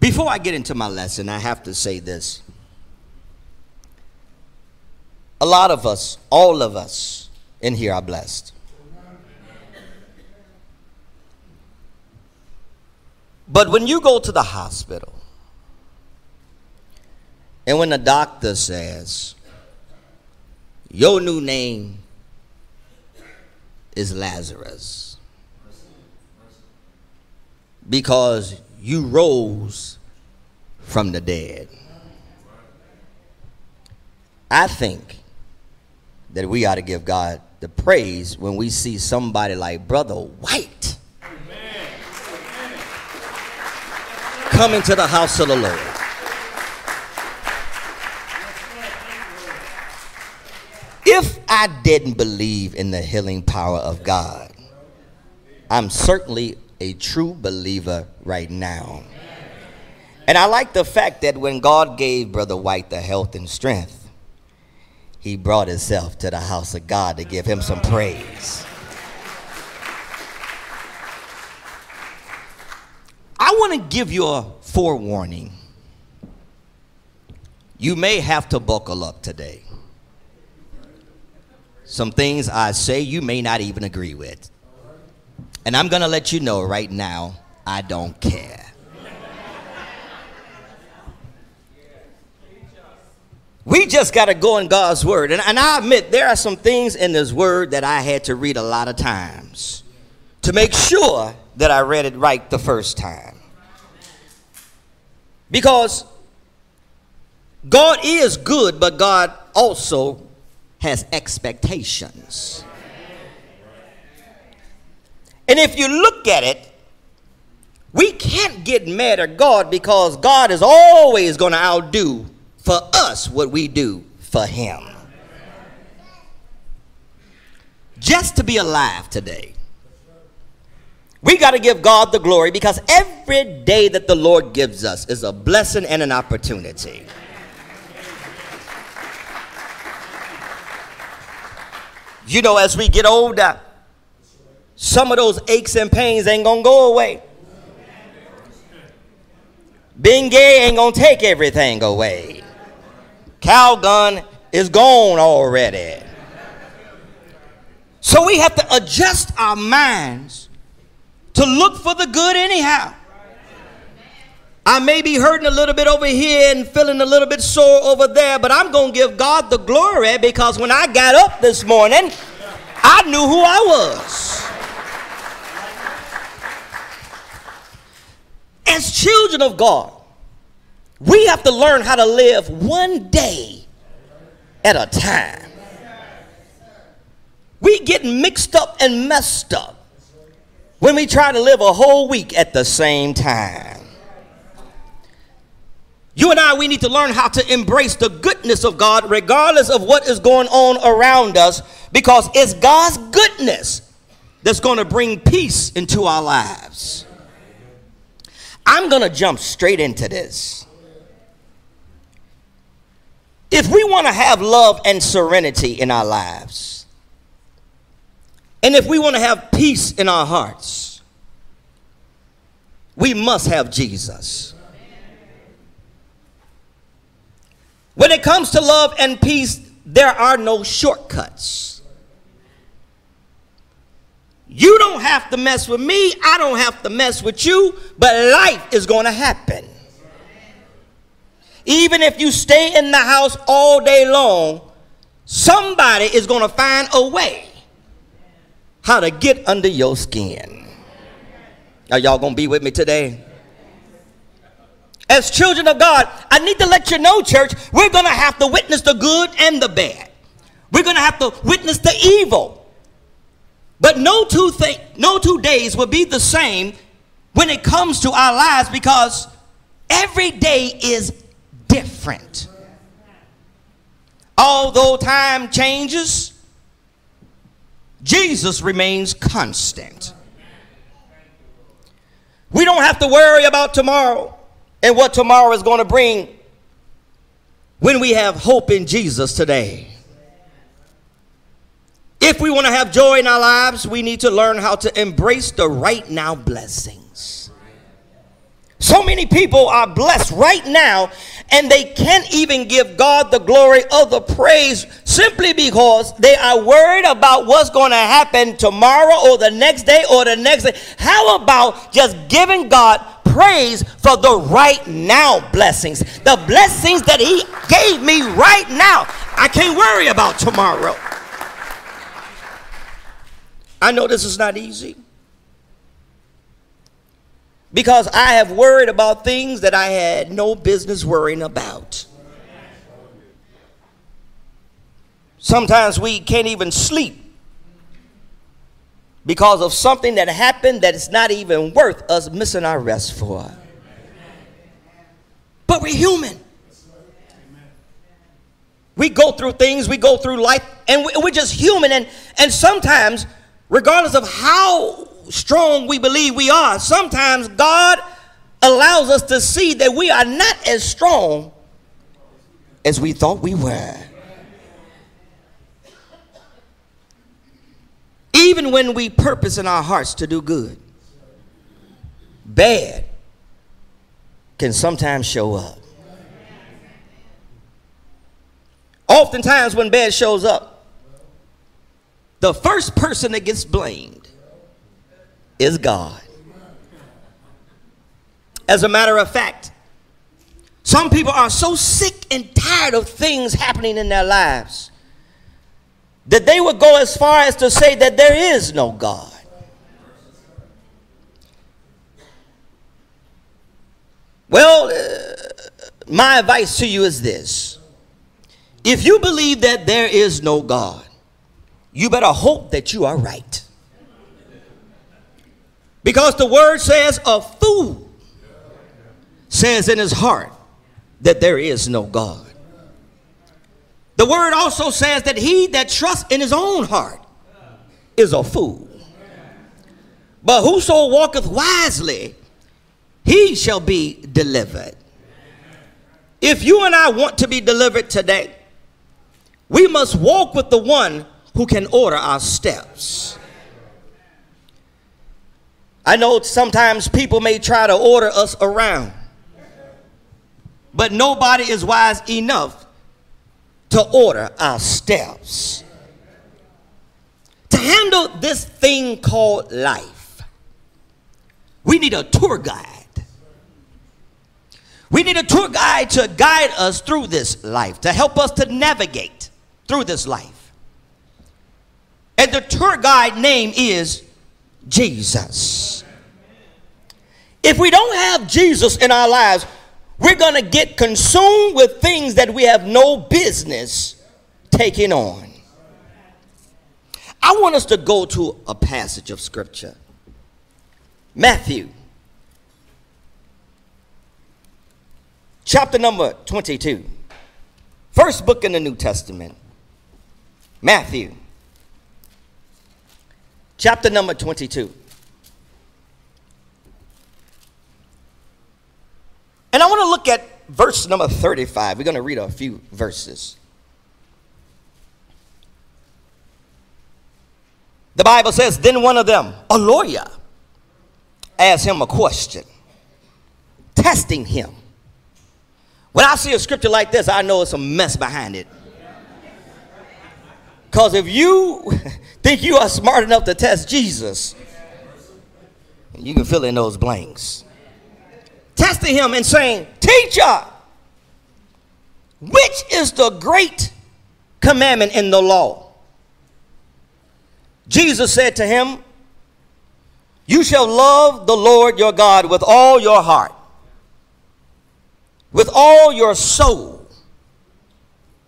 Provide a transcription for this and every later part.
Before I get into my lesson, I have to say this. A lot of us, all of us in here are blessed. But when you go to the hospital, and when the doctor says, Your new name is Lazarus, because you rose from the dead. I think that we ought to give God the praise when we see somebody like Brother White come into the house of the Lord. If I didn't believe in the healing power of God, I'm certainly a true believer right now. And I like the fact that when God gave Brother White the health and strength, he brought himself to the house of God to give him some praise. I want to give you a forewarning. You may have to buckle up today. Some things I say you may not even agree with. And I'm going to let you know right now, I don't care. We just got to go in God's word. And, and I admit, there are some things in this word that I had to read a lot of times to make sure that I read it right the first time. Because God is good, but God also has expectations. And if you look at it, we can't get mad at God because God is always going to outdo for us what we do for Him. Just to be alive today, we got to give God the glory because every day that the Lord gives us is a blessing and an opportunity. You know, as we get older, some of those aches and pains ain't gonna go away. Bengay ain't gonna take everything away. Calgon is gone already. So we have to adjust our minds to look for the good anyhow. I may be hurting a little bit over here and feeling a little bit sore over there, but I'm going to give God the glory because when I got up this morning, I knew who I was. As children of God, we have to learn how to live one day at a time. We get mixed up and messed up when we try to live a whole week at the same time. You and I, we need to learn how to embrace the goodness of God regardless of what is going on around us because it's God's goodness that's going to bring peace into our lives. I'm going to jump straight into this. If we want to have love and serenity in our lives, and if we want to have peace in our hearts, we must have Jesus. When it comes to love and peace, there are no shortcuts. You don't have to mess with me. I don't have to mess with you, but life is going to happen. Even if you stay in the house all day long, somebody is going to find a way how to get under your skin. Are y'all going to be with me today? As children of God, I need to let you know, church, we're going to have to witness the good and the bad. We're going to have to witness the evil. But no two, th- no two days will be the same when it comes to our lives because every day is different. Although time changes, Jesus remains constant. We don't have to worry about tomorrow and what tomorrow is going to bring when we have hope in Jesus today. If we want to have joy in our lives, we need to learn how to embrace the right now blessings. So many people are blessed right now, and they can't even give God the glory of the praise simply because they are worried about what's going to happen tomorrow or the next day or the next day. How about just giving God praise for the right now blessings? The blessings that He gave me right now. I can't worry about tomorrow. I know this is not easy because I have worried about things that I had no business worrying about. Sometimes we can't even sleep because of something that happened that is not even worth us missing our rest for. But we're human. We go through things, we go through life, and we're just human. And, and sometimes, regardless of how strong we believe we are, sometimes God allows us to see that we are not as strong as we thought we were. Even when we purpose in our hearts to do good, bad can sometimes show up. Oftentimes, when bad shows up, the first person that gets blamed is God. As a matter of fact, some people are so sick and tired of things happening in their lives that they would go as far as to say that there is no God. Well, uh, my advice to you is this if you believe that there is no God, you better hope that you are right. Because the word says a fool says in his heart that there is no God. The word also says that he that trusts in his own heart is a fool. But whoso walketh wisely, he shall be delivered. If you and I want to be delivered today, we must walk with the one who can order our steps. I know sometimes people may try to order us around, but nobody is wise enough to order our steps. To handle this thing called life, we need a tour guide. We need a tour guide to guide us through this life, to help us to navigate through this life. And the tour guide name is Jesus. If we don't have Jesus in our lives, we're going to get consumed with things that we have no business taking on. I want us to go to a passage of scripture. Matthew, chapter number 22. First book in the New Testament. Matthew, chapter number 22. And I want to look at verse number 35. We're going to read a few verses. The Bible says, Then one of them, a lawyer, asked him a question, testing him. When I see a scripture like this, I know it's a mess behind it. Because if you think you are smart enough to test Jesus, you can fill in those blanks testing him and saying, Teacher, which is the great commandment in the law? Jesus said to him, You shall love the Lord your God with all your heart, with all your soul,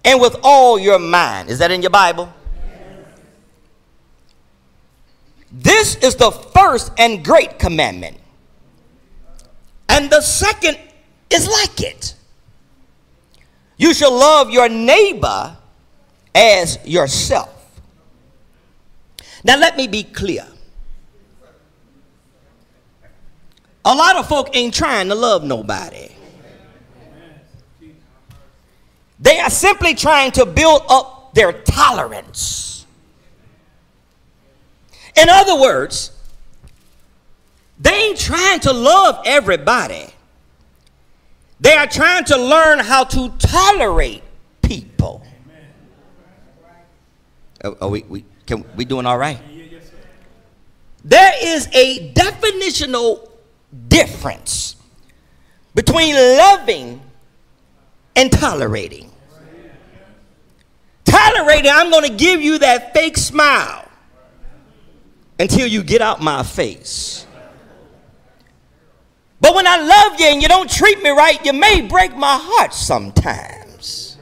and with all your mind. Is that in your Bible? This is the first and great commandment. And the second is like it. You shall love your neighbor as yourself. Now, let me be clear. A lot of folk ain't trying to love nobody. They are simply trying to build up their tolerance. In other words, they ain't trying to love everybody. They are trying to learn how to tolerate people. Are, are we, we, can, we doing all right? There is a definitional difference between loving and tolerating. I'm going to give you that fake smile until you get out my face. But when I love you and you don't treat me right, you may break my heart sometimes.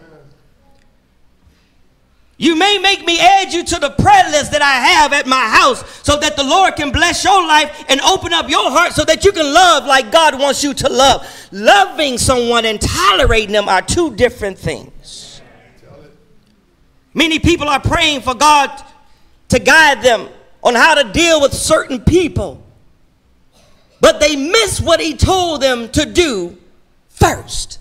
You may make me add you to the prayer list that I have at my house so that the Lord can bless your life and open up your heart so that you can love like God wants you to love. Loving someone and tolerating them are two different things. Many people are praying for God to guide them on how to deal with certain people, but they miss what He told them to do first.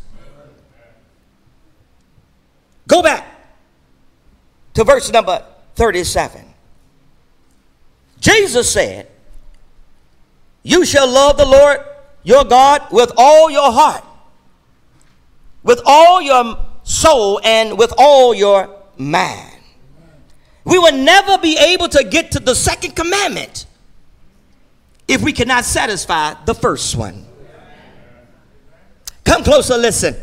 Go back to verse number 37. Jesus said, You shall love the Lord your God with all your heart, with all your soul, and with all your mind. We will never be able to get to the second commandment if we cannot satisfy the first one. Come closer, listen.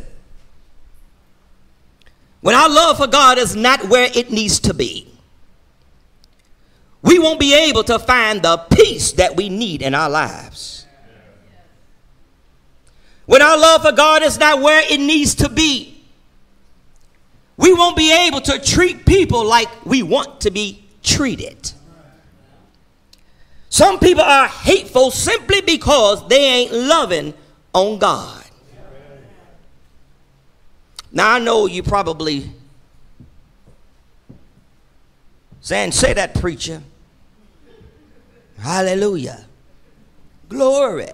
When our love for God is not where it needs to be, we won't be able to find the peace that we need in our lives. When our love for God is not where it needs to be, we won't be able to treat people like we want to be treated. Some people are hateful simply because they ain't loving on God. Now I know you probably saying, say that preacher. Hallelujah. Glory.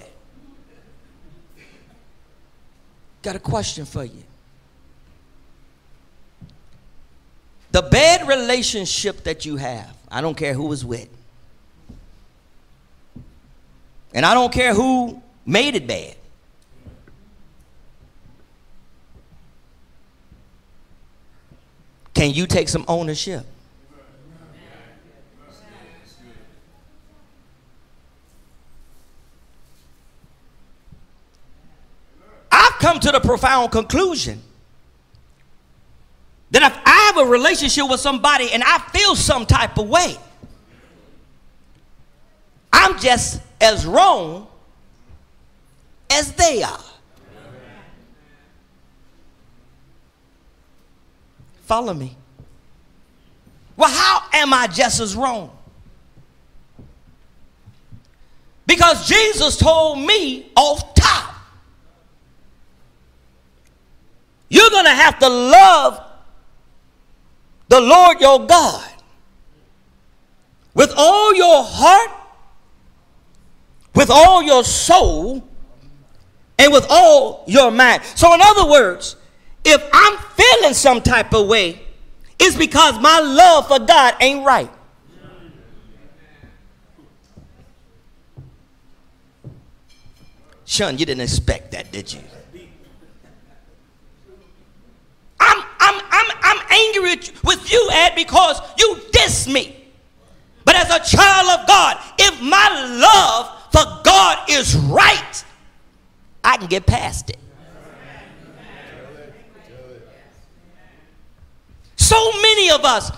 Got a question for you. The bad relationship that you have, I don't care who was with. And I don't care who made it bad. Can you take some ownership? I've come to the profound conclusion that if I have a relationship with somebody and I feel some type of way, I'm just as wrong as they are. Follow me. Well, how am I just as wrong? Because Jesus told me off top, you're going to have to love the Lord your God with all your heart, with all your soul, and with all your mind. So, in other words, if I'm feeling some type of way, it's because my love for God ain't right. Sean, you didn't expect that, did you? Angry with you, Ed, because you diss me. But as a child of God, if my love for God is right, I can get past it. So many of us,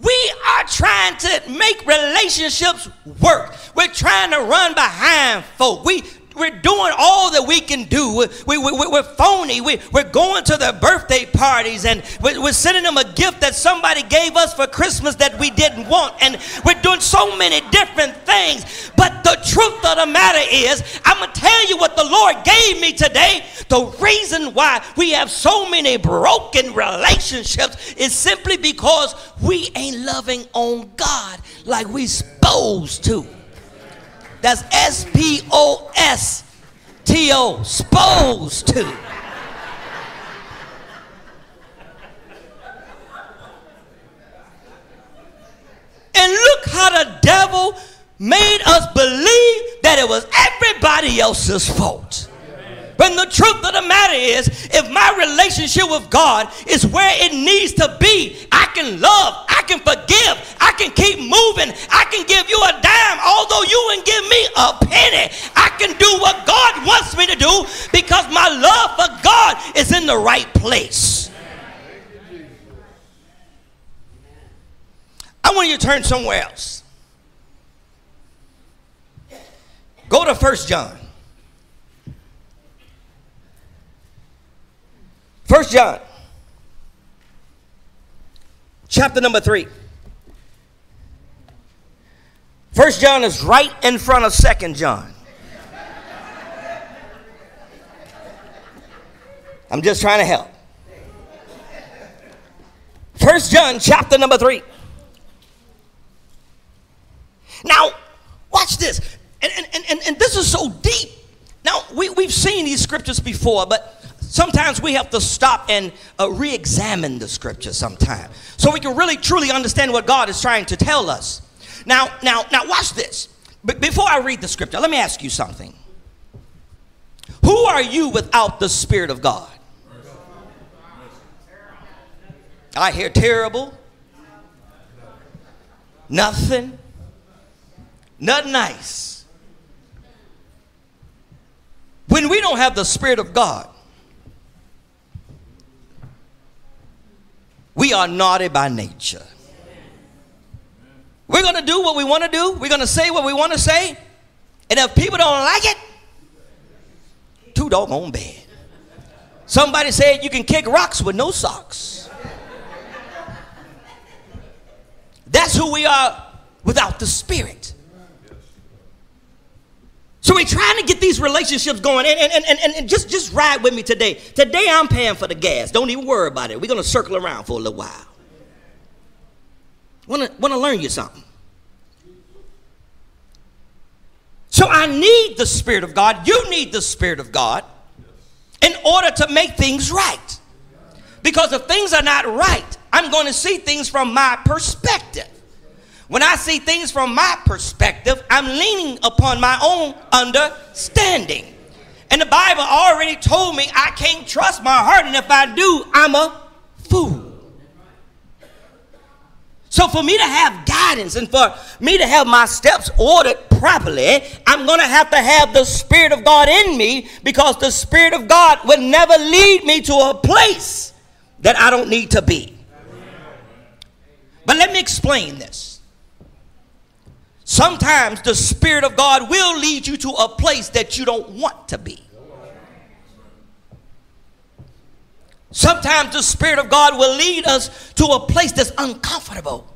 we are trying to make relationships work. We're trying to run behind folk. We we're doing all that we can do. We, we, we, we're phony. We, we're going to their birthday parties and we're, we're sending them a gift that somebody gave us for Christmas that we didn't want. And we're doing so many different things. But the truth of the matter is, I'm going to tell you what the Lord gave me today. The reason why we have so many broken relationships is simply because we ain't loving on God like we supposed to. That's S P O S T O, supposed to. And look how the devil made us believe that it was everybody else's fault. When the truth of the matter is, if my relationship with God is where it needs to be, I can love, I can forgive, I can keep moving, I can give you a dime, although you wouldn't give me a penny. I can do what God wants me to do because my love for God is in the right place. I want you to turn somewhere else. Go to First John. First John, chapter number three. First John is right in front of Second John. I'm just trying to help. First John chapter number three. Now, watch this. And, and, and, and this is so deep. Now, we, we've seen these scriptures before, but sometimes we have to stop and uh, re examine the scripture sometimes so we can really truly understand what God is trying to tell us. Now, now, now, watch this. But before I read the scripture, let me ask you something. Who are you without the Spirit of God? I hear terrible, nothing, nothing nice. When we don't have the Spirit of God, We are naughty by nature. We're going to do what we want to do. We're going to say what we want to say. And if people don't like it, too doggone bad. Somebody said you can kick rocks with no socks. That's who we are without the Spirit. So we're trying to get these relationships going. And, and, and, and, and just, just ride with me today. Today I'm paying for the gas. Don't even worry about it. We're going to circle around for a little while. Want to want to learn you something. So I need the Spirit of God. You need the Spirit of God in order to make things right. Because if things are not right, I'm going to see things from my perspective. When I see things from my perspective, I'm leaning upon my own understanding. And the Bible already told me I can't trust my heart, and if I do, I'm a fool. So, for me to have guidance and for me to have my steps ordered properly, I'm going to have to have the Spirit of God in me because the Spirit of God would never lead me to a place that I don't need to be. But let me explain this. Sometimes the Spirit of God will lead you to a place that you don't want to be. Sometimes the Spirit of God will lead us to a place that's uncomfortable.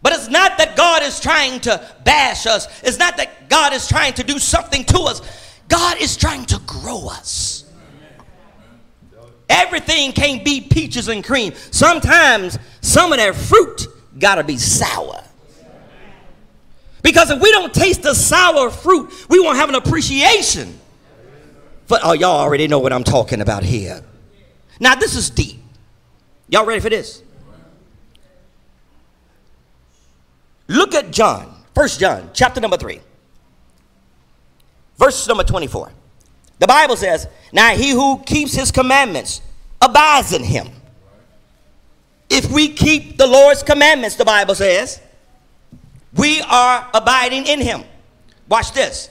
But it's not that God is trying to bash us, it's not that God is trying to do something to us. God is trying to grow us. Everything can't be peaches and cream. Sometimes some of that fruit got to be sour. Because if we don't taste the sour fruit, we won't have an appreciation. But oh, y'all already know what I'm talking about here. Now, this is deep. Y'all ready for this? Look at John, First John, chapter number 3, verse number 24. The Bible says, Now he who keeps his commandments abides in him. If we keep the Lord's commandments, the Bible says, we are abiding in him. Watch this.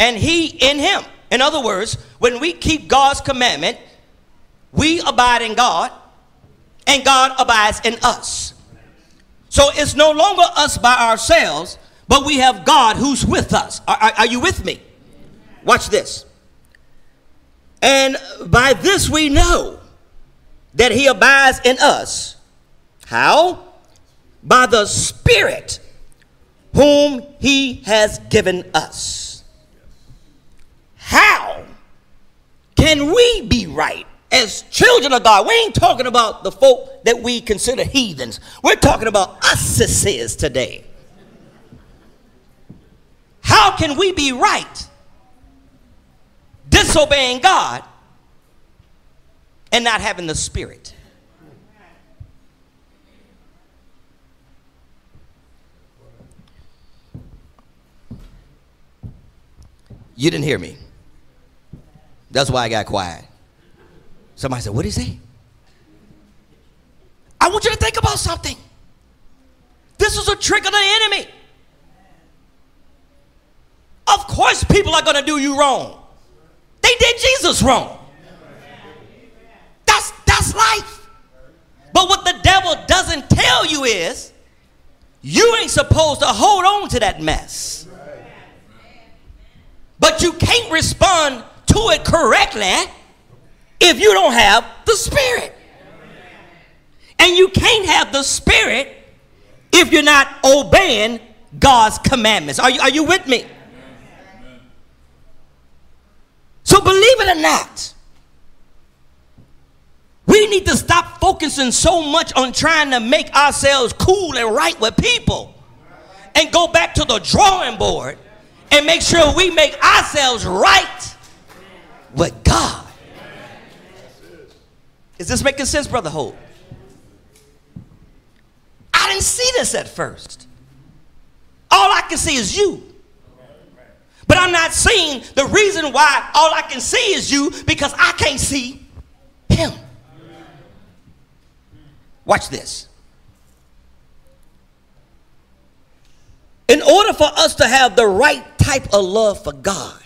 And he in him. In other words, when we keep God's commandment, we abide in God and God abides in us. So it's no longer us by ourselves, but we have God who's with us. Are, are, are you with me? Watch this. And by this we know that he abides in us. How? By the Spirit whom he has given us. How can we be right as children of God? We ain't talking about the folk that we consider heathens. We're talking about us today. How can we be right disobeying God and not having the Spirit? You didn't hear me. That's why I got quiet. Somebody said, What did he say? I want you to think about something. This is a trick of the enemy. Of course, people are going to do you wrong. They did Jesus wrong. That's, that's life. But what the devil doesn't tell you is you ain't supposed to hold on to that mess. But you can't respond to it correctly if you don't have the Spirit. And you can't have the Spirit if you're not obeying God's commandments. Are you, are you with me? So, believe it or not, we need to stop focusing so much on trying to make ourselves cool and right with people and go back to the drawing board and make sure we make ourselves right with God. Is this making sense, Brother Hope? I didn't see this at first. All I can see is you. But I'm not seeing the reason why all I can see is you because I can't see him. Watch this. In order for us to have the right type of love for God,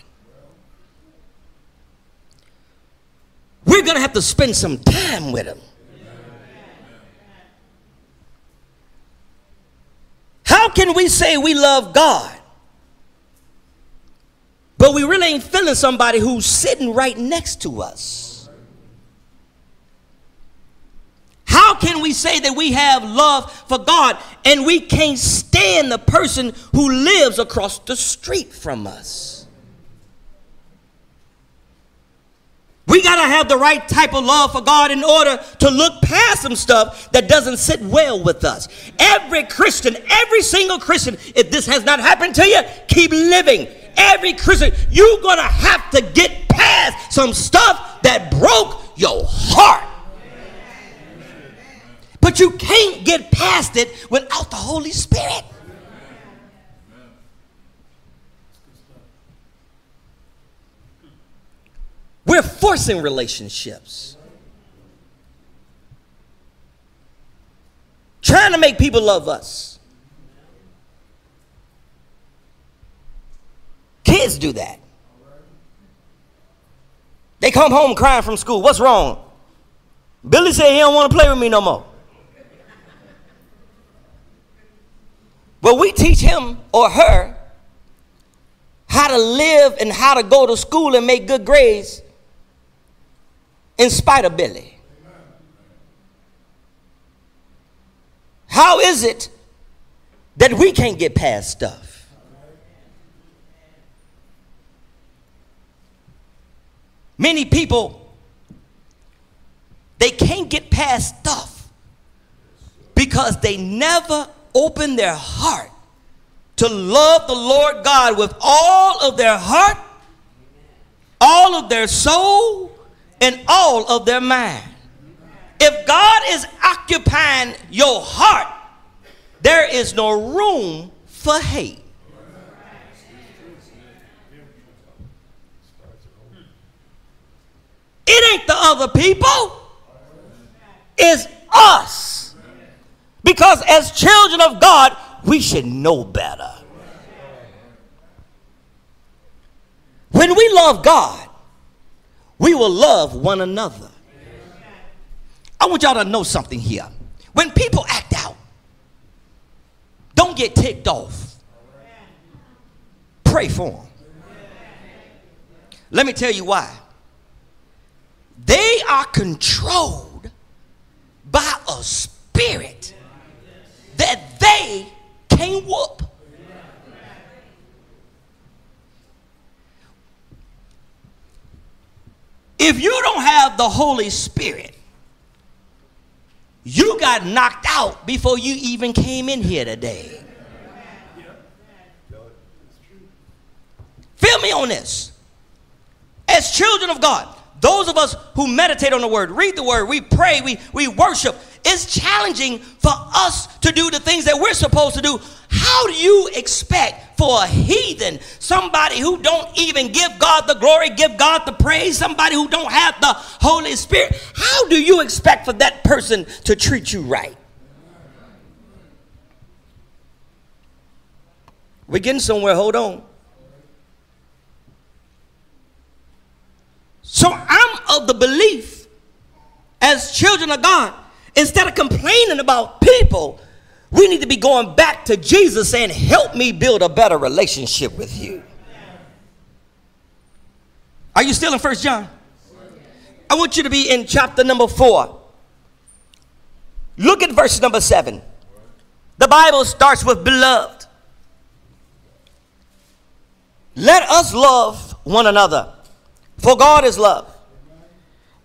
we're going to have to spend some time with Him. How can we say we love God, but we really ain't feeling somebody who's sitting right next to us? How can we say that we have love for God and we can't stand the person who lives across the street from us? We got to have the right type of love for God in order to look past some stuff that doesn't sit well with us. Every Christian, every single Christian, if this has not happened to you, keep living. Every Christian, you're going to have to get past some stuff that broke your heart. But you can't get past it without the Holy Spirit. We're forcing relationships. Trying to make people love us. Kids do that. They come home crying from school. What's wrong? Billy said he don't want to play with me no more. But we teach him or her how to live and how to go to school and make good grades in spite of Billy. How is it that we can't get past stuff? Many people, they can't get past stuff because they never open their heart to love the Lord God with all of their heart, all of their soul, and all of their mind. If God is occupying your heart, there is no room for hate. It ain't the other people, it's us. Because as children of God, we should know better. When we love God, we will love one another. I want y'all to know something here. When people act out, don't get ticked off. Pray for them. Let me tell you why. They are controlled by a spirit that they can't whoop. If you don't have the Holy Spirit, you got knocked out before you even came in here today. Feel me on this. As children of God, those of us who meditate on the word, read the word, we pray, we, we worship, it's challenging for us to do the things that we're supposed to do. How do you expect for a heathen, somebody who don't even give God the glory, give God the praise, somebody who don't have the Holy Spirit, how do you expect for that person to treat you right? We're getting somewhere, hold on. So I'm of the belief, as children of God, instead of complaining about people, we need to be going back to Jesus saying, Help me build a better relationship with you. Are you still in First John? I want you to be in chapter number 4. Look at verse number 7. The Bible starts with beloved. Let us love one another, for God is love.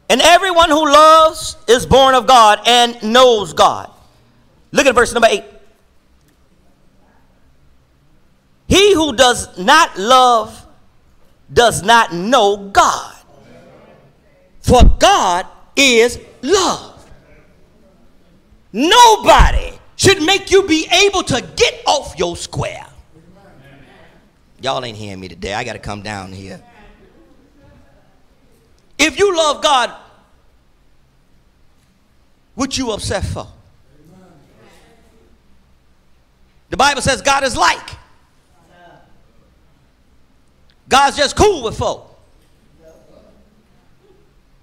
And everyone who loves is born of God and knows God. Look at verse number 8. He who does not love does not know God. For God is love. Nobody should make you be able to get off your square. Y'all ain't hearing me today. I got to come down here. If you love God, what you upset for? The Bible says God is like. God's just cool with folk.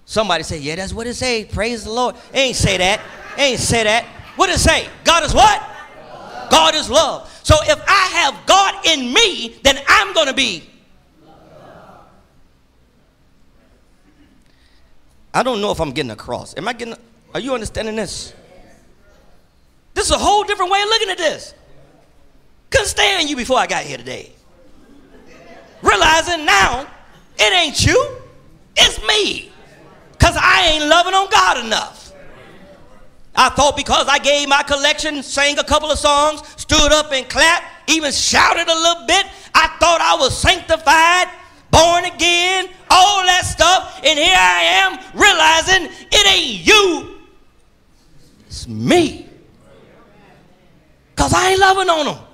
Somebody say, yeah, that's what it say. Praise the Lord. Ain't say that. Ain't say that. What it say? God is what? God is love. So if I have God in me, then I'm going to be. I don't know if I'm getting across. Am I getting, are you understanding this? This is a whole different way of looking at this. Couldn't stand you before I got here today. Realizing now it ain't you, it's me. Because I ain't loving on God enough. I thought because I gave my collection, sang a couple of songs, stood up and clapped, even shouted a little bit, I thought I was sanctified, born again, all that stuff. And here I am realizing it ain't you, it's me. Because I ain't loving on them.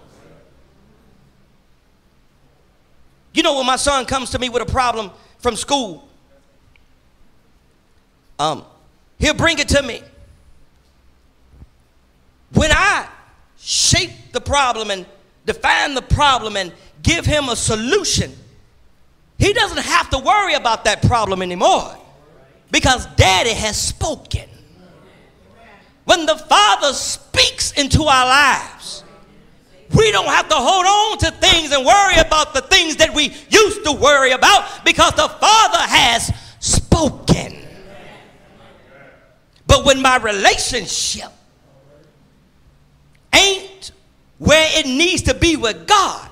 You know, when my son comes to me with a problem from school, um, he'll bring it to me. When I shape the problem and define the problem and give him a solution, he doesn't have to worry about that problem anymore because daddy has spoken. When the father speaks into our lives, we don't have to hold on to things and worry about the things that we used to worry about because the Father has spoken. But when my relationship ain't where it needs to be with God,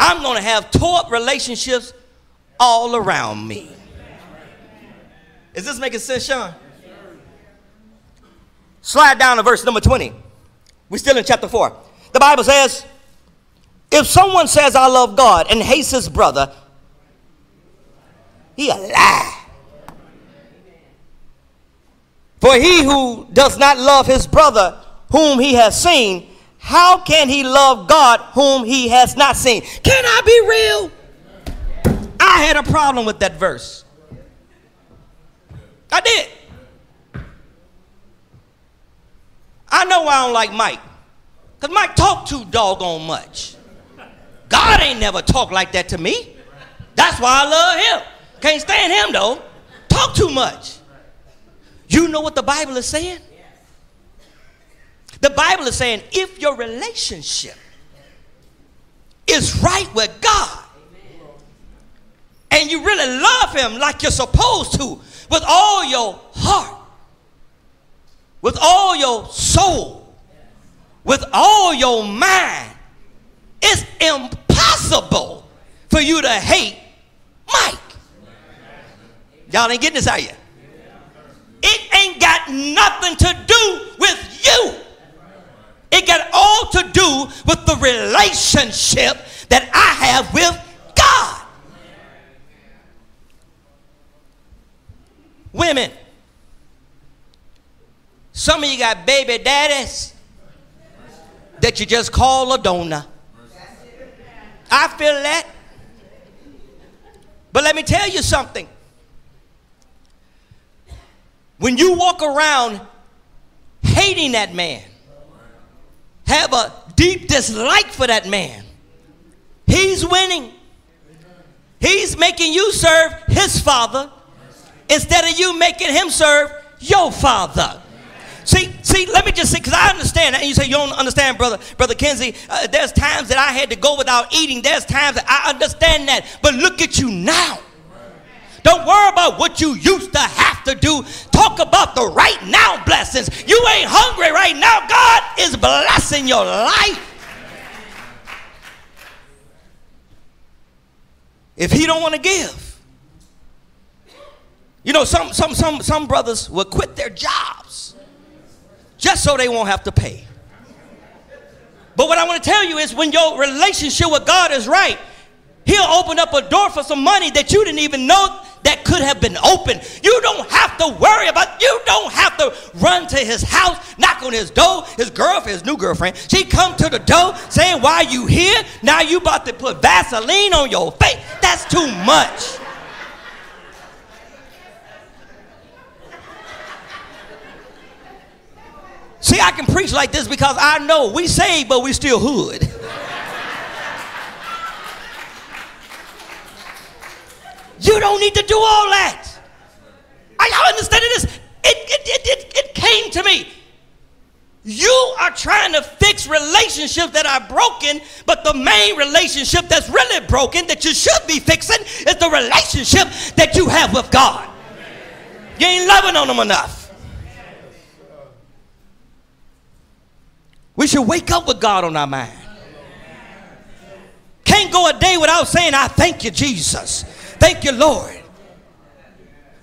I'm going to have taught relationships all around me. Is this making sense, Sean? Slide down to verse number 20. We're still in chapter 4. The Bible says, if someone says, I love God and hates his brother, he a lie. For he who does not love his brother whom he has seen, how can he love God whom he has not seen? Can I be real? I had a problem with that verse. I did. I know I don't like Mike. Because Mike talk too doggone much. God ain't never talked like that to me. That's why I love him. Can't stand him though. Talk too much. You know what the Bible is saying? The Bible is saying if your relationship is right with God and you really love him like you're supposed to with all your heart, with all your soul, with all your mind, it's impossible for you to hate Mike. Y'all ain't getting this, are you? It ain't got nothing to do with you. It got all to do with the relationship that I have with God. Women, some of you got baby daddies that you just call a donor. I feel that. But let me tell you something. When you walk around hating that man, have a deep dislike for that man, he's winning. He's making you serve his father instead of you making him serve your father. See, see, let me just say, because I understand that. You say, you don't understand, brother, brother Kinsey. Uh, there's times that I had to go without eating. There's times that I understand that. But look at you now. Don't worry about what you used to have to do. Talk about the right now blessings. You ain't hungry right now. God is blessing your life. If he don't want to give. You know, some, some, some, some brothers will quit their jobs just so they won't have to pay. But what I want to tell you is when your relationship with God is right, He'll open up a door for some money that you didn't even know that could have been open. You don't have to worry about, you don't have to run to his house, knock on his door. His girlfriend, his new girlfriend, she come to the door saying, why you here? Now you about to put Vaseline on your face. That's too much. See, I can preach like this because I know we saved, but we still hood. You don't need to do all that. Are y'all understanding this? It, it, it, it, it came to me. You are trying to fix relationships that are broken, but the main relationship that's really broken that you should be fixing is the relationship that you have with God. You ain't loving on them enough. We should wake up with God on our mind. Can't go a day without saying, I thank you, Jesus. Thank you, Lord.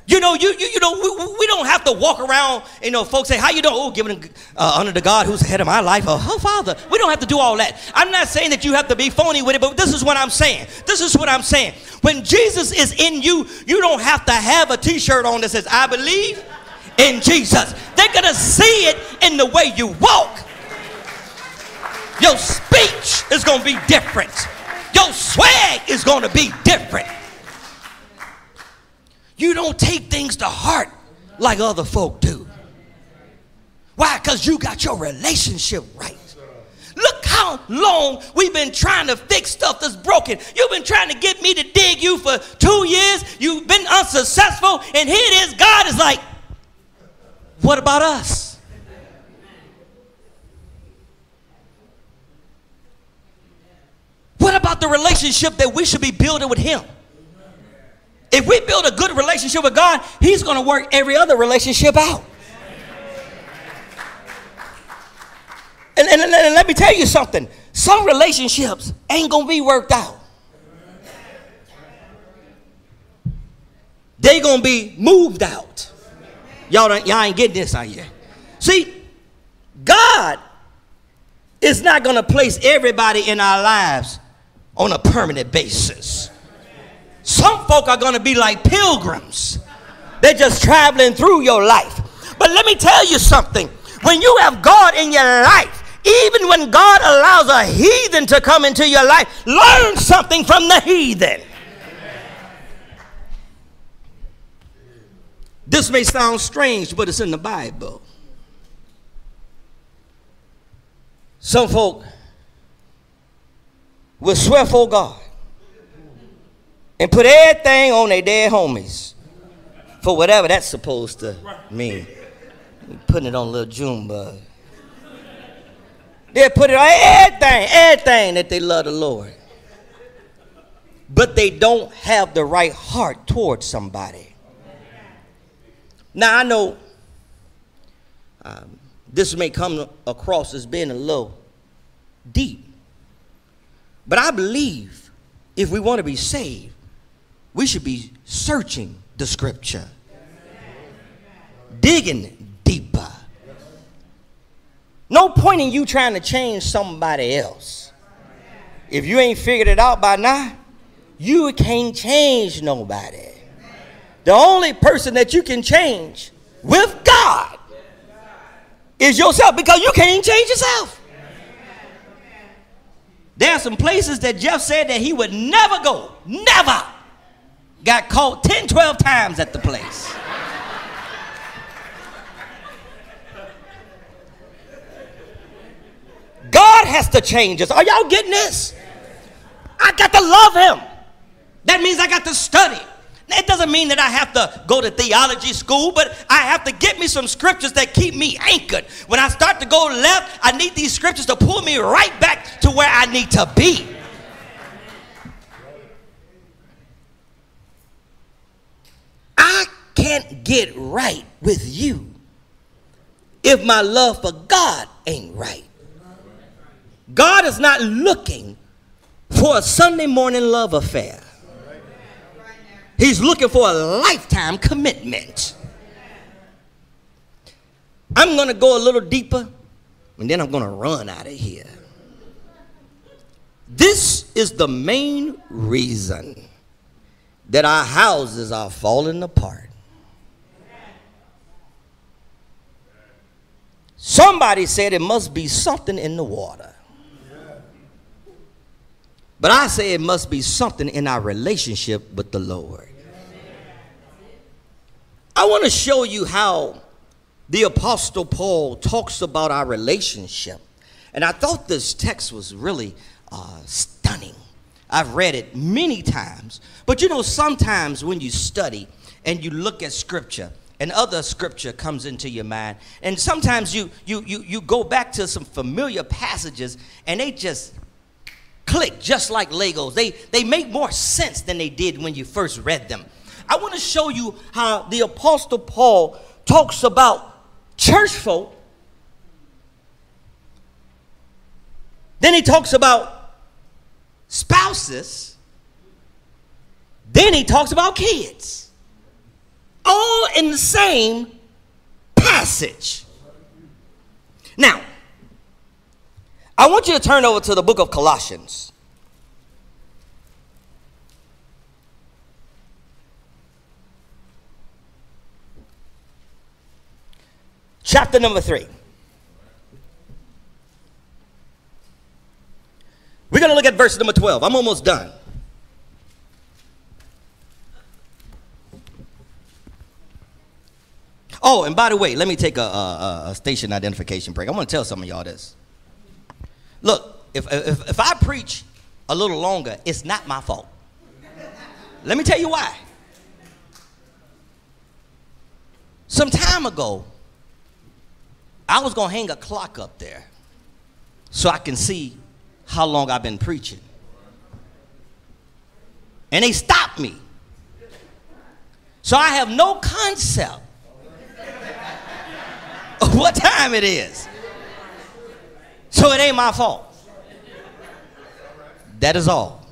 You know, you, you, you know, we, we don't have to walk around, you know, folks say, how you doing? Oh, giving uh, honor to God who's ahead of my life. Oh, oh, Father. We don't have to do all that. I'm not saying that you have to be phony with it, but this is what I'm saying. This is what I'm saying. When Jesus is in you, you don't have to have a t-shirt on that says, I believe in Jesus. They're going to see it in the way you walk. Your speech is going to be different. Your swag is going to be different. You don't take things to heart like other folk do. Why? Because you got your relationship right. Look how long we've been trying to fix stuff that's broken. You've been trying to get me to dig you for two years. You've been unsuccessful. And here it is. God is like, what about us? What about the relationship that we should be building with Him? If we build a good relationship with God, He's going to work every other relationship out. And, and, and, let me tell you something some relationships ain't going to be worked out. They going to be moved out. Y'all, y'all ain't getting this, are you? See, God is not going to place everybody in our lives on a permanent basis. Some folk are going to be like pilgrims. They're just traveling through your life. But let me tell you something. When you have God in your life, even when God allows a heathen to come into your life, learn something from the heathen. This may sound strange, but it's in the Bible. Some folk will swear for God and put everything on their dead homies for whatever that's supposed to mean. Putting it on little June bug. They'll put it on everything, everything that they love the Lord. But they don't have the right heart towards somebody. Now I know um, this may come across as being a little deep. But I believe if we want to be saved, we should be searching the scripture, digging deeper. No point in you trying to change somebody else. If you ain't figured it out by now, you can't change nobody. The only person that you can change with God is yourself because you can't change yourself. There are some places that Jeff said that he would never go. Never. Got caught 10, 12 times at the place. God has to change us. Are y'all getting this? I got to love him. That means I got to study. It doesn't mean that I have to go to theology school, but I have to get me some scriptures that keep me anchored. When I start to go left, I need these scriptures to pull me right back to where I need to be. I can't get right with you if my love for God ain't right. God is not looking for a Sunday morning love affair. He's looking for a lifetime commitment. I'm going to go a little deeper and then I'm going to run out of here. This is the main reason that our houses are falling apart. Somebody said it must be something in the water. But I say it must be something in our relationship with the Lord. I want to show you how the Apostle Paul talks about our relationship. And I thought this text was really uh, stunning. I've read it many times. But you know, sometimes when you study and you look at scripture, and other scripture comes into your mind, and sometimes you you you you go back to some familiar passages and they just click just like Legos. They, they make more sense than they did when you first read them. I want to show you how the Apostle Paul talks about church folk. Then he talks about spouses. Then he talks about kids. All in the same passage. Now, I want you to turn over to the book of Colossians. Chapter number three. We're going to look at verse number 12. I'm almost done. Oh, and by the way, let me take a, a, a station identification break. I want to tell some of y'all this. Look, if, if, if I preach a little longer, it's not my fault. Let me tell you why. Some time ago, I was going to hang a clock up there so I can see how long I've been preaching. And they stopped me. So I have no concept of what time it is. So it ain't my fault. That is all.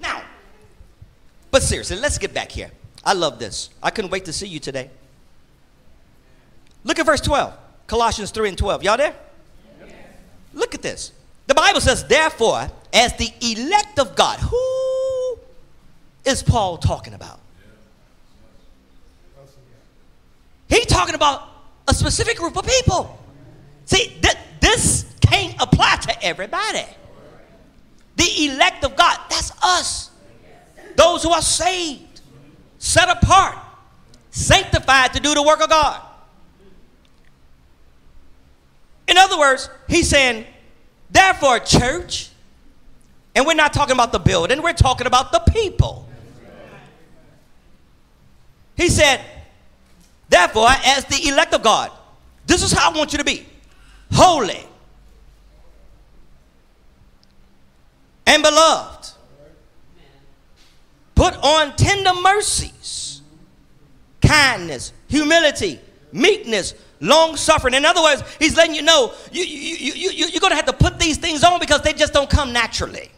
Now, but seriously, let's get back here. I love this. I couldn't wait to see you today. Look at verse 12, Colossians 3 and 12. Y'all there? At this. The Bible says, therefore, as the elect of God, who is Paul talking about? He's talking about a specific group of people. See, th- this can't apply to everybody. The elect of God, that's us. Those who are saved, set apart, sanctified to do the work of God. In other words, he's saying, therefore, church, and we're not talking about the building, we're talking about the people. He said, therefore, as the elect of God, this is how I want you to be holy, and beloved. Put on tender mercies, kindness, humility, meekness, long suffering. In other words, he's letting you know you, you, you, you, you're going to have to put these things on because they just don't come naturally.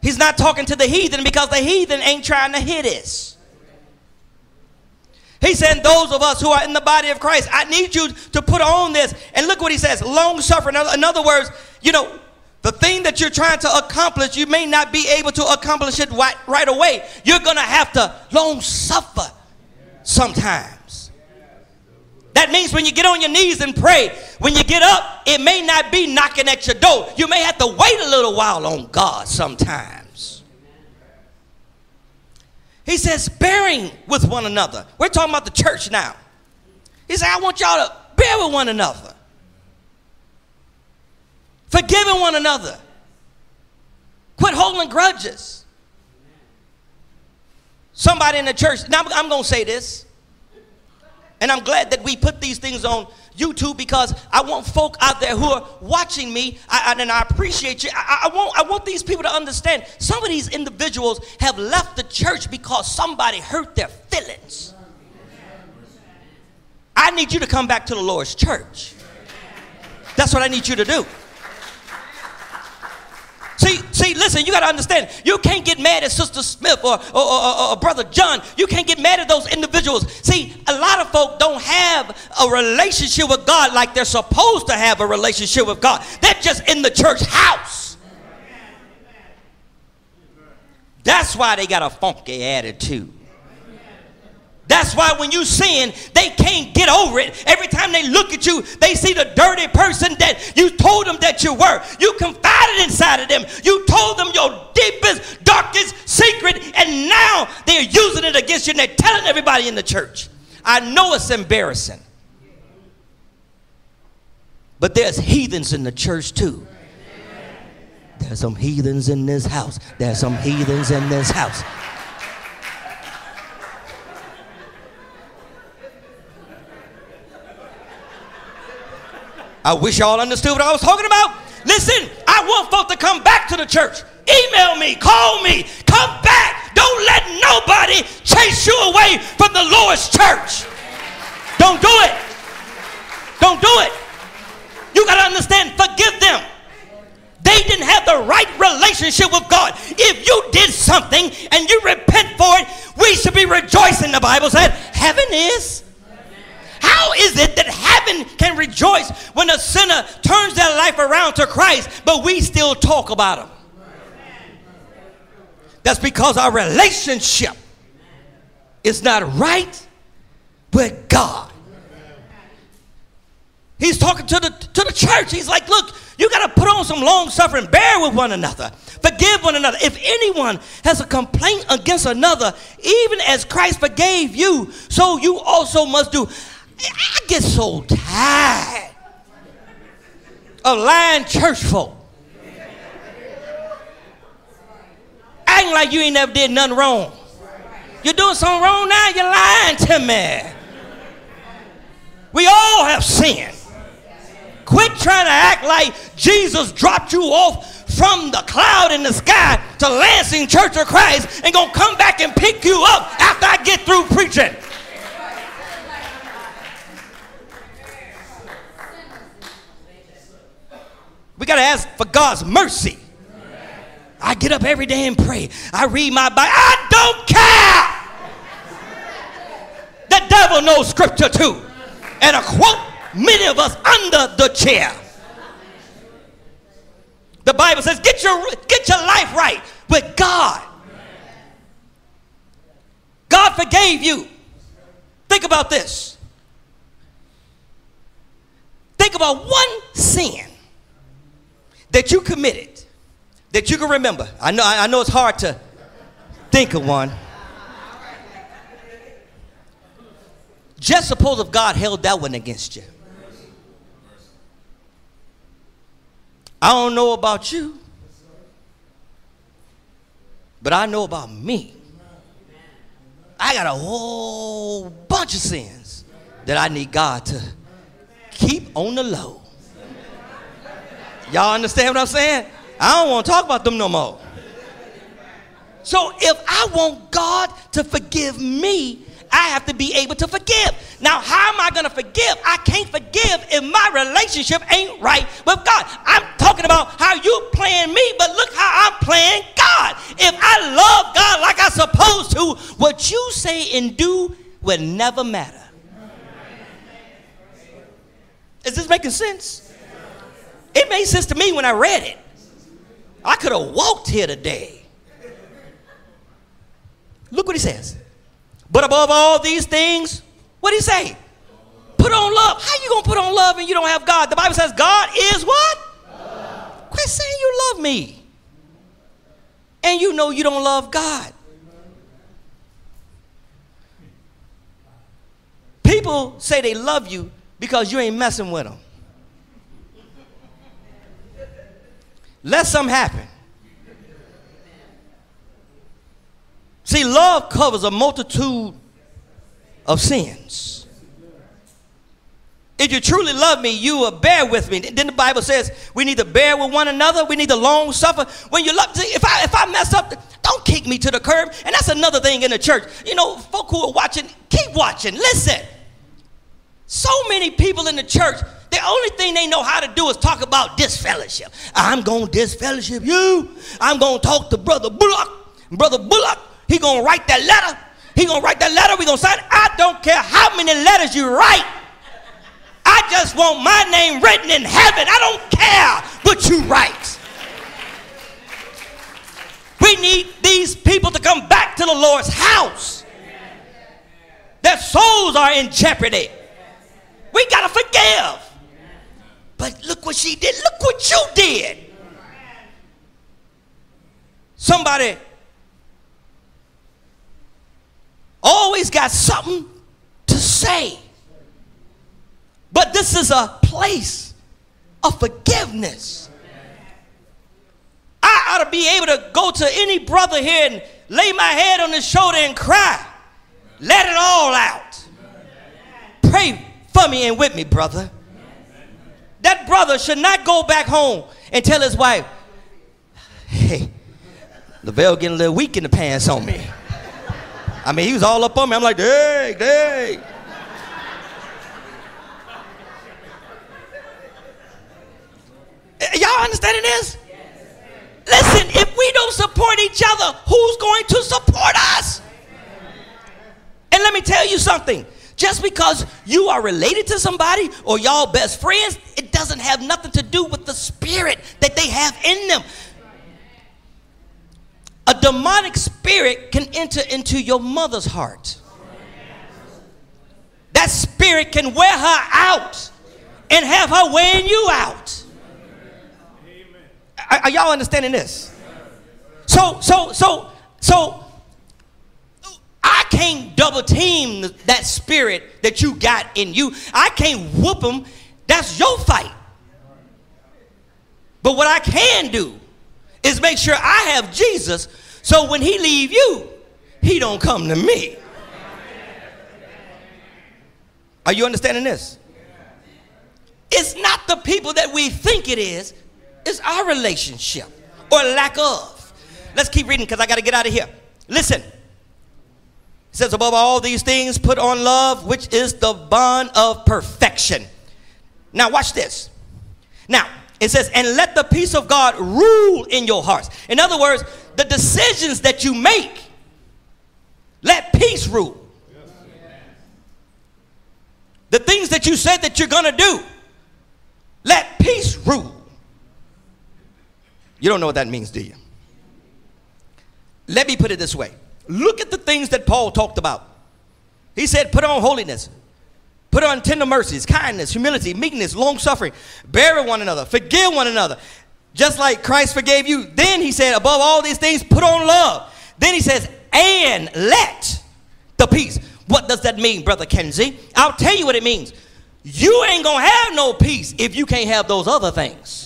He's not talking to the heathen because the heathen ain't trying to hit us. He said, Those of us who are in the body of Christ, I need you to put on this. And look what he says long suffering. In other words, you know, the thing that you're trying to accomplish, you may not be able to accomplish it right, right away. You're going to have to long suffer sometimes. That means when you get on your knees and pray, when you get up, it may not be knocking at your door. You may have to wait a little while on God sometimes. He says, bearing with one another. We're talking about the church now. He said, I want y'all to bear with one another, forgiving one another, quit holding grudges. Somebody in the church, now I'm, I'm going to say this. And I'm glad that we put these things on YouTube because I want folk out there who are watching me, I, I, and I appreciate you. I, I, want, I want these people to understand some of these individuals have left the church because somebody hurt their feelings. I need you to come back to the Lord's church. That's what I need you to do. See, see, listen, you got to understand, you can't get mad at Sister Smith or, or, or, or, Brother John. You can't get mad at those individuals. See, a lot of folk don't have a relationship with God like they're supposed to have a relationship with God. They're just in the church house. That's why they got a funky attitude. That's why when you sin, they can't get over it. Every time they look at you, they see the dirty person that you told them that you were. You confided inside of them. You told them your deepest, darkest secret, and now they're using it against you and they're telling everybody in the church. I know it's embarrassing. But there's heathens in the church too. There's some heathens in this house. There's some heathens in this house. I wish y'all understood what I was talking about. Listen, I want folks to come back to the church. Email me, call me, come back. Don't let nobody chase you away from the Lord's church. Don't do it. Don't do it. You got to understand, forgive them. They didn't have the right relationship with God. If you did something and you repent for it, we should be rejoicing, the Bible said. Heaven is how is it that heaven can rejoice when a sinner turns their life around to Christ, but we still talk about him? That's because our relationship is not right with God. He's talking to the, to the church. He's like, look, you got to put on some long suffering, bear with one another, forgive one another. If anyone has a complaint against another, even as Christ forgave you, so you also must do. I get so tired of lying church folk. Acting like you ain't never did nothing wrong. You're doing something wrong now, you're lying to me. We all have sinned. Quit trying to act like Jesus dropped you off from the cloud in the sky to Lansing Church of Christ and gonna come back and pick you up after I get through preaching. We got to ask for God's mercy. I get up every day and pray. I read my Bible. I don't care. The devil knows scripture too. And a quote many of us under the chair. The Bible says, get your, get your life right with God. God forgave you. Think about this. Think about one sin that you committed that you can remember. I know, I know it's hard to think of one. Just suppose if God held that one against you. I don't know about you, but I know about me. I got a whole bunch of sins that I need God to keep on the low. Y'all understand what I'm saying? I don't want to talk about them no more. So if I want God to forgive me, I have to be able to forgive. Now, how am I going to forgive? I can't forgive if my relationship ain't right with God. I'm talking about how you playing me, but look how I'm playing God. If I love God like I'm supposed to, what you say and do will never matter. Is this making sense? It made sense to me when I read it. I could have walked here today. Look what he says. But above all these things, what did he say? Put on love. How you gonna put on love and you don't have God? The Bible says God is what? Love. Quit saying you love me. And you know you don't love God. People say they love you because you ain't messing with them. Let something happen. See, love covers a multitude of sins. If you truly love me, you will bear with me. Then the Bible says we need to bear with one another. We need to long suffer. When you love, if I if I mess up, don't kick me to the curb. And that's another thing in the church. You know, folk who are watching, keep watching. Listen. So many people in the church, the only thing they know how to do is talk about disfellowship. I'm going to disfellowship you. I'm going to talk to Brother Bullock. Brother Bullock he gonna write that letter. He gonna write that letter. We gonna sign. It. I don't care how many letters you write. I just want my name written in heaven. I don't care what you write. We need these people to come back to the Lord's house. Their souls are in jeopardy. We gotta forgive. But look what she did. Look what you did. Somebody always got something to say. But this is a place of forgiveness. I ought to be able to go to any brother here and lay my head on his shoulder and cry. Let it all out. Pray for me and with me, brother. That brother should not go back home and tell his wife, hey, LaVelle getting a little weak in the pants on me. I mean, he was all up on me. I'm like, hey, eh, hey. Y'all understanding this? Listen, if we don't support each other, who's going to support us? And let me tell you something. Just because you are related to somebody or y'all best friends, it doesn't have nothing to do with the spirit that they have in them. A demonic spirit can enter into your mother's heart. That spirit can wear her out and have her wearing you out. Are, are y'all understanding this? So, so, so, so, I can't double team that spirit that you got in you. I can't whoop them. That's your fight. But what I can do is make sure I have Jesus so when he leave you, he don't come to me. Are you understanding this? It's not the people that we think it is, it's our relationship or lack of. Let's keep reading because I got to get out of here. Listen. Says, above all these things, put on love, which is the bond of perfection. Now, watch this. Now, it says, and let the peace of God rule in your hearts. In other words, the decisions that you make, let peace rule. The things that you said that you're going to do, let peace rule. You don't know what that means, do you? Let me put it this way look at the things that Paul talked about. He said, put on holiness, Put on tender mercies, kindness, humility, meekness, long suffering, bear one another, forgive one another, just like Christ forgave you. Then he said, above all these things, put on love. Then he says, and let the peace. What does that mean, Brother Kenzie? I'll tell you what it means. You ain't gonna have no peace if you can't have those other things.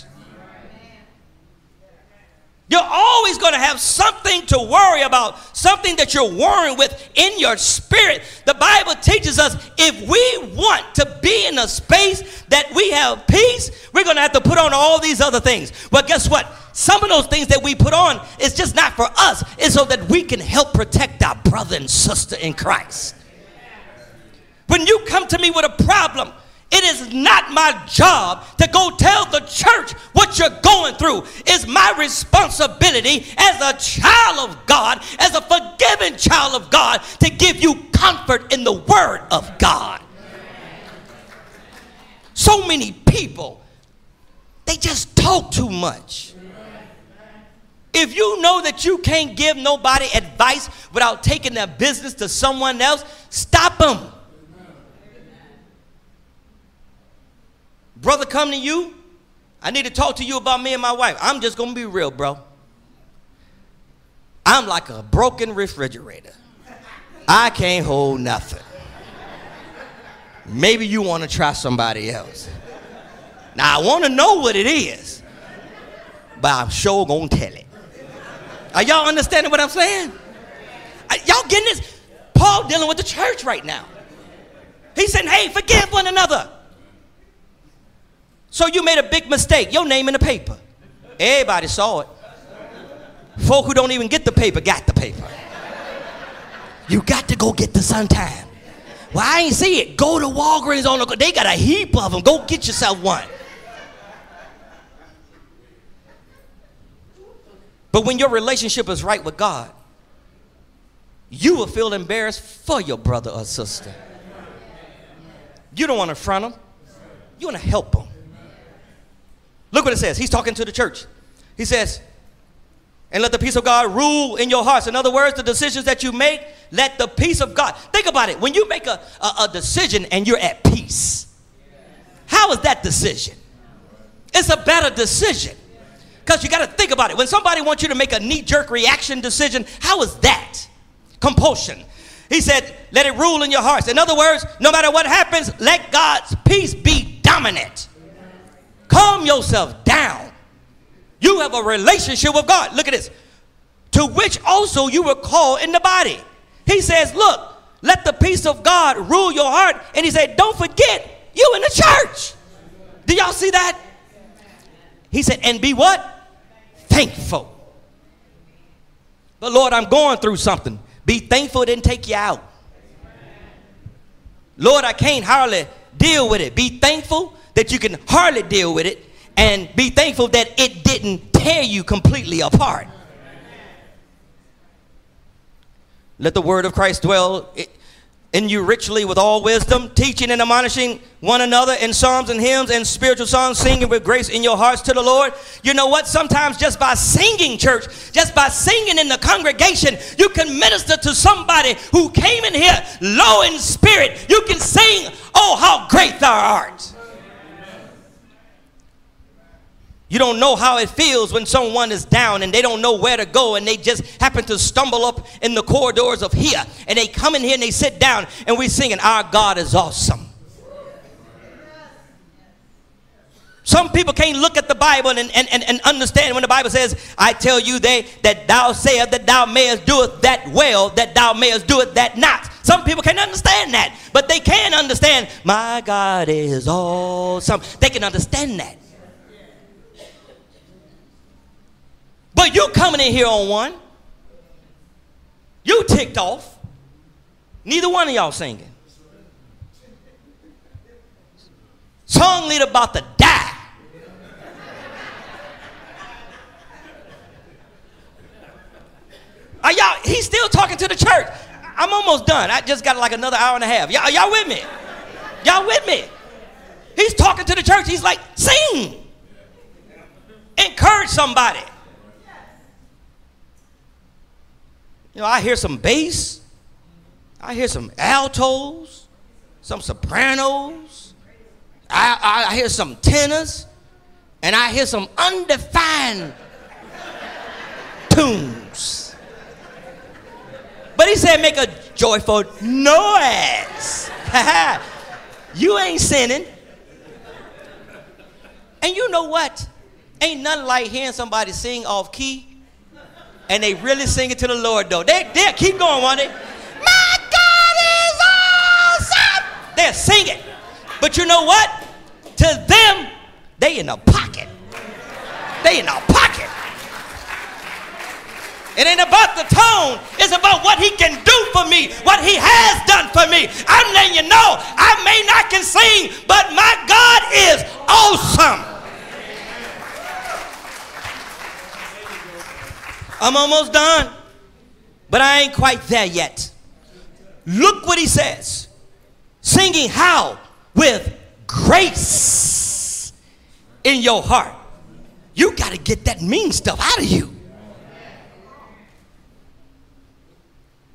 You're always going to have something to worry about, something that you're worrying with in your spirit. The Bible teaches us if we want to be in a space that we have peace, we're going to have to put on all these other things. But guess what? Some of those things that we put on is just not for us, it's so that we can help protect our brother and sister in Christ. When you come to me with a problem, it is not my job to go tell the church what you're going through. It's my responsibility as a child of God, as a forgiven child of God, to give you comfort in the Word of God. So many people, they just talk too much. If you know that you can't give nobody advice without taking their business to someone else, stop them. Brother come to you, I need to talk to you about me and my wife. I'm just gonna be real, bro. I'm like a broken refrigerator. I can't hold nothing. Maybe you want to try somebody else. Now I want to know what it is, but I'm sure gonna tell it. Are y'all understanding what I'm saying? Y'all getting this? Paul dealing with the church right now. He's saying, hey, forgive one another. So you made a big mistake. Your name in the paper. Everybody saw it. Folk who don't even get the paper got the paper. You got to go get the Sun Time. Well, I ain't see it. Go to Walgreens on the. They got a heap of them. Go get yourself one. But when your relationship is right with God, you will feel embarrassed for your brother or sister. You don't want to front them, you want to help them. Look what it says. He's talking to the church. He says, and let the peace of God rule in your hearts. In other words, the decisions that you make, let the peace of God. Think about it. When you make a, a, a decision and you're at peace, how is that decision? It's a better decision. Because you got to think about it. When somebody wants you to make a knee jerk reaction decision, how is that? Compulsion. He said, let it rule in your hearts. In other words, no matter what happens, let God's peace be dominant. Calm yourself down. You have a relationship with God. Look at this. To which also you were called in the body. He says, look, let the peace of God rule your heart. And he said, don't forget, you in the church. Do y'all see that? He said, and be what? Thankful. But Lord, I'm going through something. Be thankful it didn't take you out. Lord, I can't hardly deal with it. Be thankful that you can hardly deal with it and be thankful that it didn't tear you completely apart. Let the word of Christ dwell in you richly with all wisdom, teaching and admonishing one another in psalms and hymns and spiritual songs, singing with grace in your hearts to the Lord. You know what? Sometimes just by singing, church, just by singing in the congregation, you can minister to somebody who came in here low in spirit. You can sing, Oh, how great thou art. You don't know how it feels when someone is down and they don't know where to go and they just happen to stumble up in the corridors of here and they come in here and they sit down and we're singing, Our God is awesome. Some people can't look at the Bible and, and, and, and understand when the Bible says, I tell you they, that thou sayest that thou mayest do it that well, that thou mayest do it that not. Some people can't understand that, but they can understand, my God is awesome. They can understand that. But you coming in here on one. You ticked off. Neither one of y'all singing. Song leader about to die. Are y'all, he's still talking to the church. I'm almost done. I just got like another hour and a half. Y'all, y'all with me? Y'all with me? He's talking to the church. He's like, sing. Encourage somebody. You know, I hear some bass, I hear some altos, some sopranos, I, I hear some tenors, and I hear some undefined tunes. But he said, make a joyful noise. you ain't sinning. And you know what? Ain't nothing like hearing somebody sing off key and they really sing it to the Lord though. They they keep going, won't they? My God is awesome. They're singing. But you know what? To them, they in a pocket. They in a pocket. It ain't about the tone. It's about what he can do for me, what he has done for me. I'm letting you know I may not can sing, but my God is awesome. I'm almost done. But I ain't quite there yet. Look what he says. Singing how? With grace in your heart. You got to get that mean stuff out of you.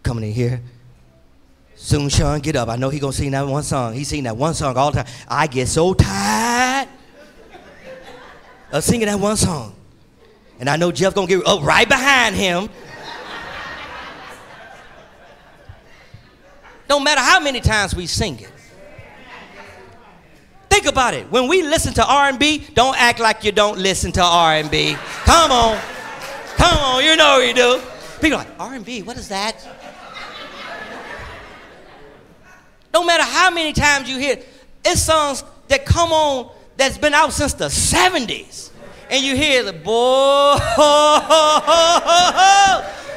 Coming in here. Soon Sean get up. I know he gonna sing that one song. He sing that one song all the time. I get so tired of singing that one song. And I know Jeff gonna get up right him. No matter how many times we sing it. Think about it. When we listen to R&B, don't act like you don't listen to R&B. Come on. Come on, you know you do. People like, R&B, what is that? No matter how many times you hear, it, it's songs that come on that's been out since the 70s. And you hear the boy,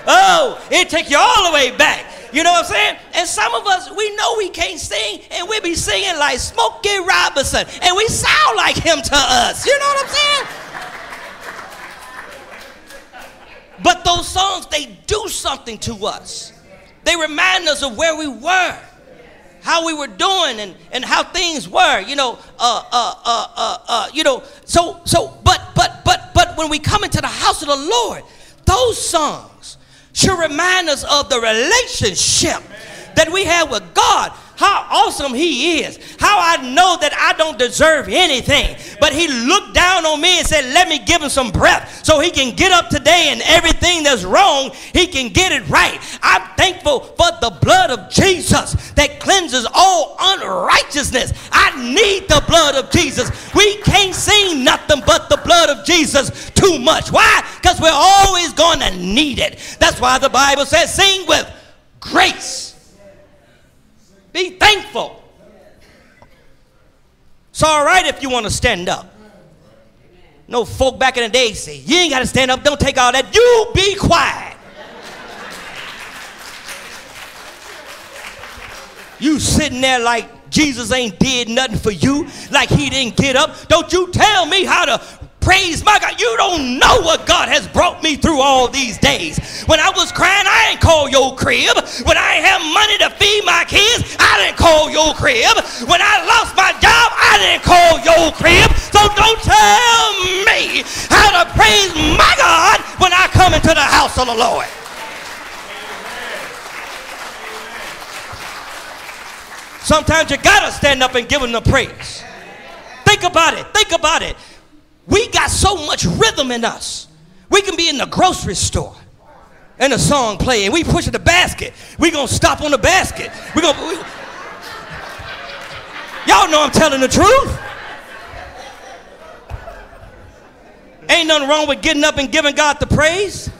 oh, it take you all the way back. You know what I'm saying? And some of us, we know we can't sing, and we be singing like Smokey Robinson, and we sound like him to us. You know what I'm saying? But those songs, they do something to us. They remind us of where we were, how we were doing, and, and how things were. You know, uh, uh, uh, uh, uh, you know. So, so, but, but, but, but when we come into the house of the Lord, those songs should remind us of the relationship that we have with God how awesome he is, how I know that I don't deserve anything. But he looked down on me and said, Let me give him some breath so he can get up today and everything that's wrong, he can get it right. I'm thankful for the blood of Jesus that cleanses all unrighteousness. I need the blood of Jesus. We can't sing nothing but the blood of Jesus too much. Why? Because we're always going to need it. That's why the Bible says, Sing with grace be thankful. It's all right if you want to stand up. No folk back in the day say, You ain't got to stand up. Don't take all that. You be quiet. You sitting there like Jesus ain't did nothing for you, like he didn't get up. Don't you tell me how to Praise my God. You don't know what God has brought me through all these days. When I was crying, I ain't call your crib. When I have money to feed my kids, I didn't call your crib. When I lost my job, I didn't call your crib. So don't tell me how to praise my God when I come into the house of the Lord. Sometimes you gotta stand up and give him the praise. Think about it. Think about it. We got so much rhythm in us. We can be in the grocery store and a song playing. We pushing the basket. We gonna stop on the basket. We gonna. We, y'all know I'm telling the truth. Ain't nothing wrong with getting up and giving God the praise.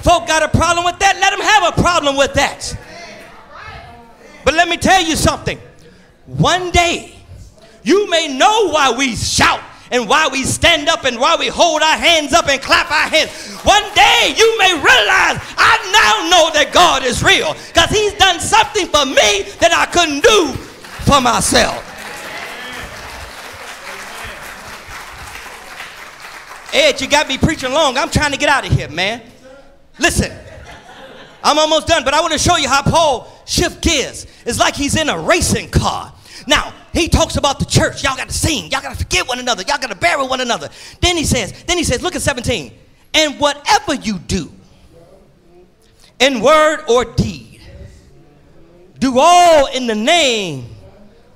Folk got a problem with that. Let them have a problem with that. But let me tell you something. One day, you may know why we shout and why we stand up and why we hold our hands up and clap our hands. One day you may realize I now know that God is real because He's done something for me that I couldn't do for myself. Ed, you got me preaching long. I'm trying to get out of here, man. Listen, I'm almost done, but I want to show you how Paul shift gears. It's like he's in a racing car. Now, he talks about the church. Y'all got to sing. Y'all got to forgive one another. Y'all got to bear with one another. Then he says, then he says, look at 17. And whatever you do, in word or deed, do all in the name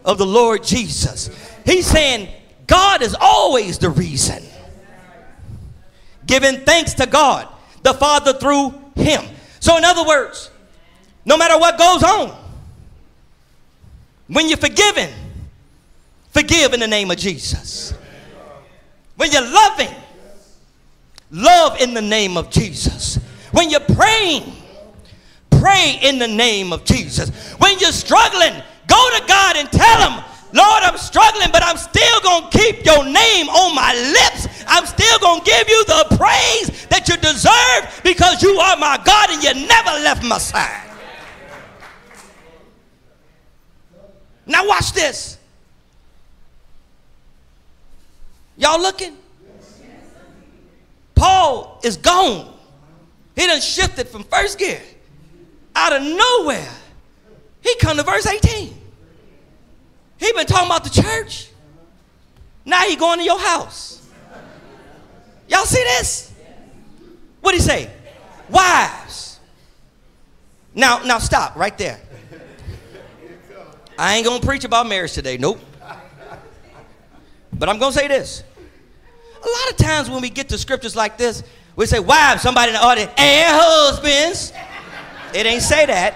of the Lord Jesus. He's saying God is always the reason. Giving thanks to God, the Father through him. So, in other words, no matter what goes on, when you're forgiven, forgive in the name of Jesus. When you're loving, love in the name of Jesus. When you're praying, pray in the name of Jesus. When you're struggling, go to God and tell Him, Lord, I'm struggling, but I'm still going to keep your name on my lips. I'm still going to give you the praise that you deserve because you are my God and you never left my side. Now, watch this. Y'all looking? Paul is gone. He done shifted from first gear. Out of nowhere, he come to verse 18. He been talking about the church. Now he going to your house. Y'all see this? What he say? Wives. Now, now stop right there. I ain't gonna preach about marriage today. Nope. But I'm gonna say this. A lot of times when we get to scriptures like this, we say, wives, somebody in the audience, and husbands. It ain't say that.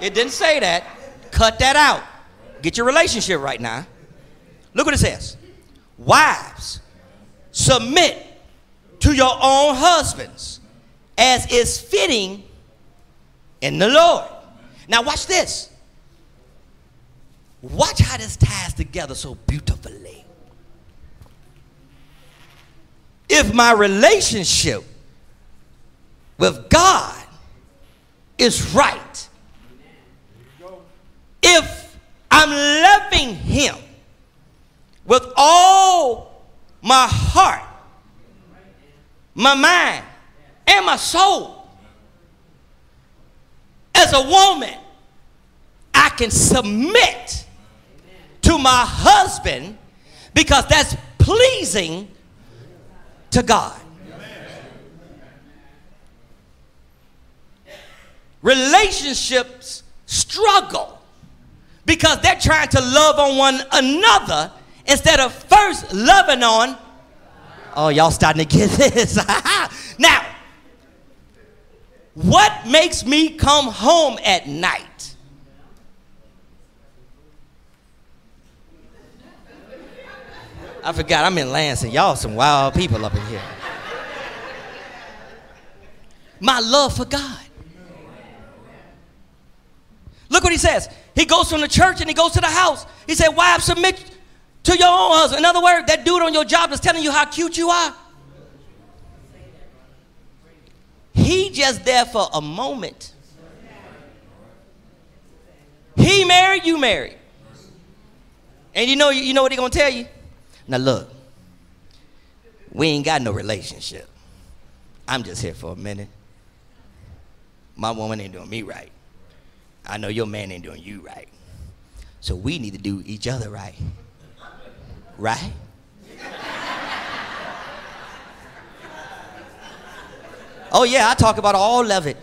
It didn't say that. Cut that out. Get your relationship right now. Look what it says. Wives, submit to your own husbands as is fitting in the Lord. Now, watch this. Watch how this ties together so beautifully. If my relationship with God is right, if I'm loving Him with all my heart, my mind, and my soul, as a woman, I can submit to my husband because that's pleasing to God. Relationships struggle because they're trying to love on one another instead of first loving on. Oh, y'all starting to get this. now, what makes me come home at night? I forgot, I'm in Lansing. Y'all some wild people up in here. My love for God. Look what he says. He goes from the church and he goes to the house. He said, Wives, submit to your own husband. In other words, that dude on your job is telling you how cute you are. He just there for a moment. He married, you married. And you know, you know what he gonna tell you? Now look, we ain't got no relationship. I'm just here for a minute. My woman ain't doing me right. I know your man ain't doing you right. So we need to do each other right. Right? Oh, yeah, I talk about all of it.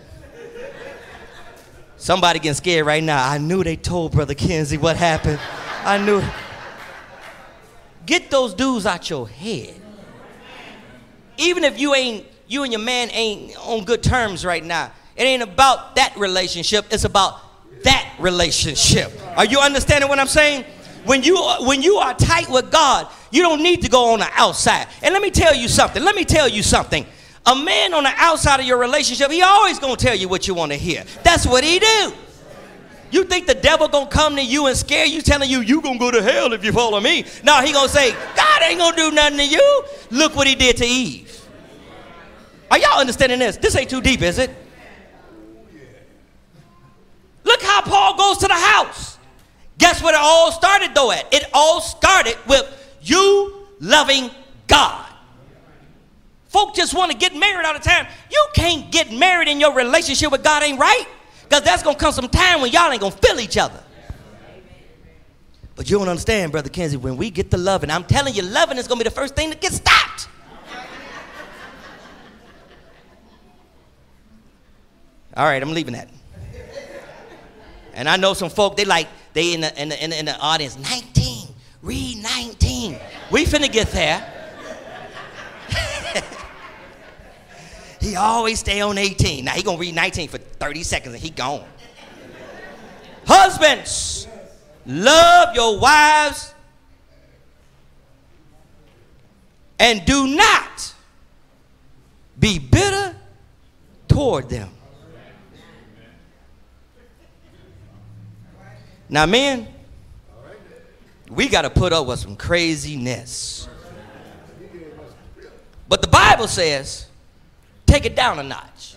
Somebody getting scared right now. I knew they told Brother Kenzie what happened. I knew. Get those dudes out your head. Even if you ain't, you and your man ain't on good terms right now, it ain't about that relationship, it's about that relationship. Are you understanding what I'm saying? When you, when you are tight with God, you don't need to go on the outside. And let me tell you something. Let me tell you something. A man on the outside of your relationship, he always gonna tell you what you want to hear. That's what he do. You think the devil gonna come to you and scare you, telling you you gonna go to hell if you follow me? No, he gonna say, God ain't gonna do nothing to you. Look what he did to Eve. Are y'all understanding this? This ain't too deep, is it? Look how Paul goes to the house. Guess what it all started though at? It all started with you loving God. Folk just want to get married all the time. You can't get married in your relationship with God ain't right. Because that's going to come some time when y'all ain't going to feel each other. But you don't understand, Brother Kenzie, when we get to loving, I'm telling you, loving is going to be the first thing that gets stopped. All right, I'm leaving that. And I know some folk, they like, they in the, in the, in the, in the audience, 19, read 19. We finna get there. He always stay on 18. Now he gonna read 19 for 30 seconds and he gone. Husbands, love your wives and do not be bitter toward them. Now, men, we got to put up with some craziness. But the Bible says, take it down a notch.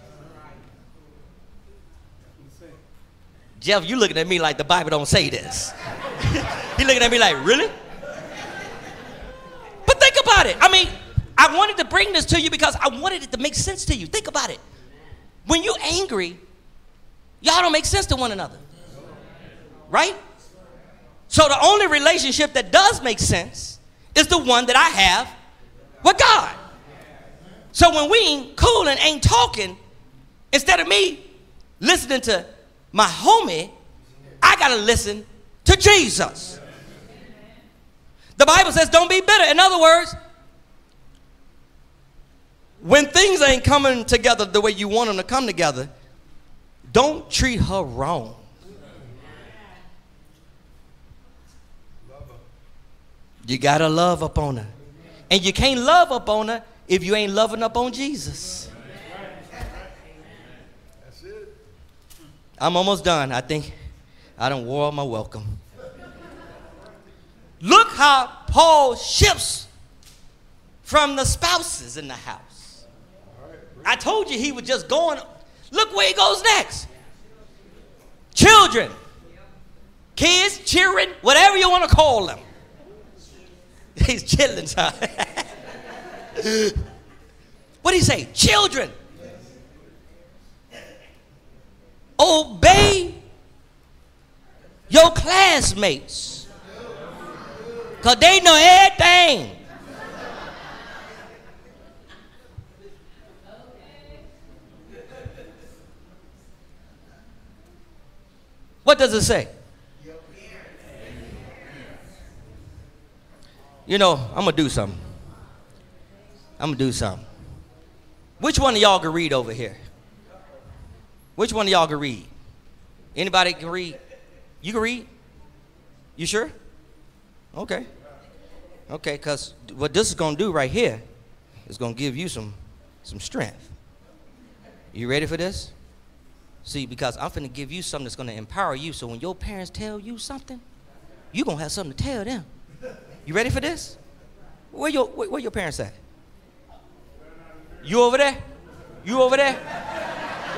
Jeff, you looking at me like the Bible don't say this. he looking at me like, really? But think about it. I mean, I wanted to bring this to you because I wanted it to make sense to you. Think about it. When you're angry, y'all don't make sense to one another. Right? So the only relationship that does make sense is the one that I have with God. So when we ain't cool and ain't talking, instead of me listening to my homie, I gotta listen to Jesus. The Bible says, don't be bitter. In other words, when things ain't coming together the way you want them to come together, don't treat her wrong. You gotta love up on her. And you can't love up on her if you ain't loving up on Jesus. I'm almost done. I think I don't wore my welcome. Look how Paul shifts from the spouses in the house. I told you he was just going. Look where he goes next. Children, kids, children, whatever you want to call them. He's children, son. what do he say? Children. Obey your classmates. Because they know everything. What does it say? You know, I'm going to do something. I'm to do something. Which one of y'all can read over here? Which one of y'all can read? Anybody can read? You can read? You sure? Okay. Okay, because what this is to do right here is to give you some, some strength. You ready for this? See, because I'm to give you something that's to empower you so when your parents tell you something, you're to have something to tell them. You ready for this? Where your, where, where your parents at? You over there? You over there?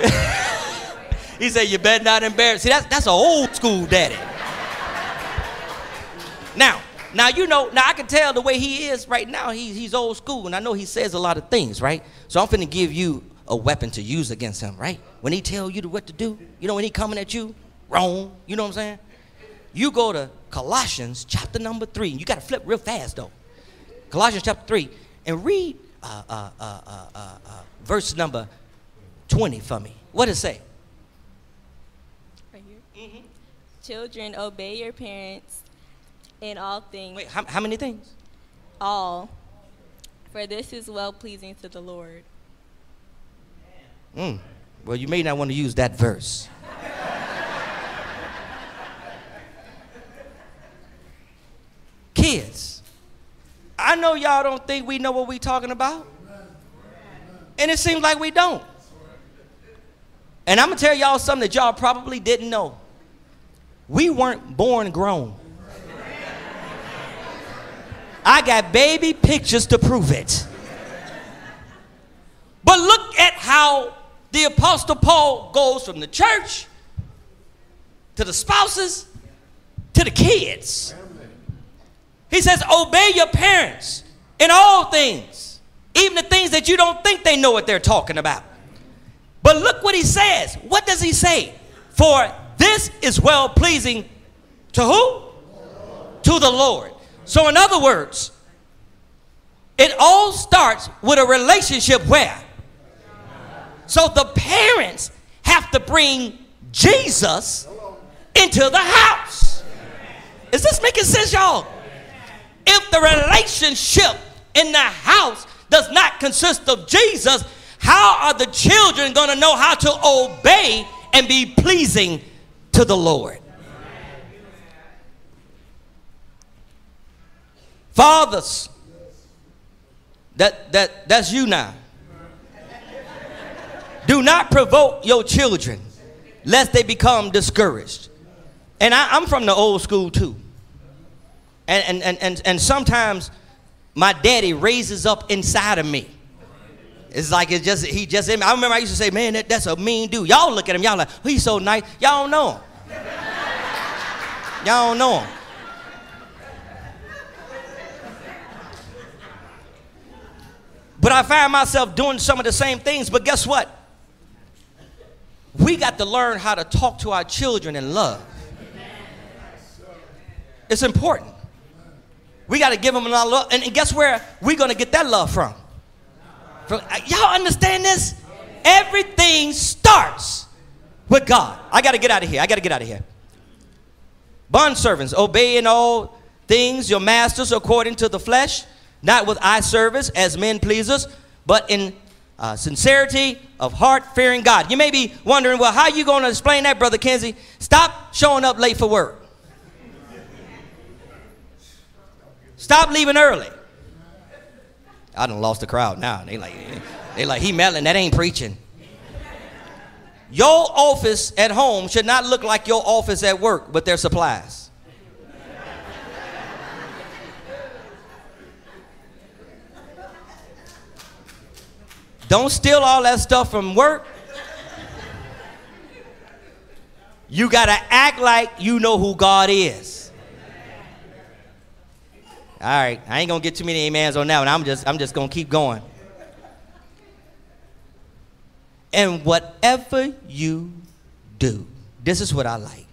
he said, You better not embarrass. See, that's, that's an old school daddy. Now, now you know, now I can tell the way he is right now, he, he's old school, and I know he says a lot of things, right? So I'm finna give you a weapon to use against him, right? When he tell you what to do, you know, when he coming at you, wrong, you know what I'm saying? You go to Colossians chapter number three. You got to flip real fast though. Colossians chapter three and read uh, uh, uh, verse number 20 for me. What does it say? Right here. Mm-hmm. Children, obey your parents in all things. Wait, how, how many things? All. For this is well pleasing to the Lord. Mm. Well, you may not want to use that verse. Kids, I know y'all don't think we know what we're talking about. And it seems like we don't. And I'm going to tell y'all something that y'all probably didn't know. We weren't born grown. I got baby pictures to prove it. But look at how the Apostle Paul goes from the church to the spouses to the kids. He says, Obey your parents in all things, even the things that you don't think they know what they're talking about. But look what he says. What does he say? For this is well pleasing to who? To the Lord. So, in other words, it all starts with a relationship where? So the parents have to bring Jesus into the house. Is this making sense, y'all? If the relationship in the house does not consist of Jesus, how are the children going to know how to obey and be pleasing to the Lord? Fathers, that, that, that's you now. Do not provoke your children lest they become discouraged. And I, am from the old school too. And, and, and, and, and sometimes my daddy raises up inside of me. It's like it's just, he just, I remember I used to say, man, that, that's a mean dude. Y'all look at him, y'all like, he's so nice. Y'all don't know him. Y'all don't know him. But I find myself doing some of the same things, but guess what? we got to learn how to talk to our children in love. It's important. We got to give them a lot of love. And, guess where we're going to get that love from? from uh, y'all understand this? Everything starts with God. I got to get out of here. I got to get out of here. Bond servants, obey in all things your masters according to the flesh, not with eye service as men please us, but in uh, sincerity of heart, fearing God. You may be wondering, well, how you going to explain that, Brother Kenzie? Stop showing up late for work. Stop leaving early. I done lost the crowd now. They like, they like, he meddling. That ain't preaching. Your office at home should not look like your office at work with their supplies. Don't steal all that stuff from work. You got to act like you know who God is. All right, I ain't gonna get too many amens on that one. I'm just, I'm just gonna keep going. And whatever you do, this is what I like.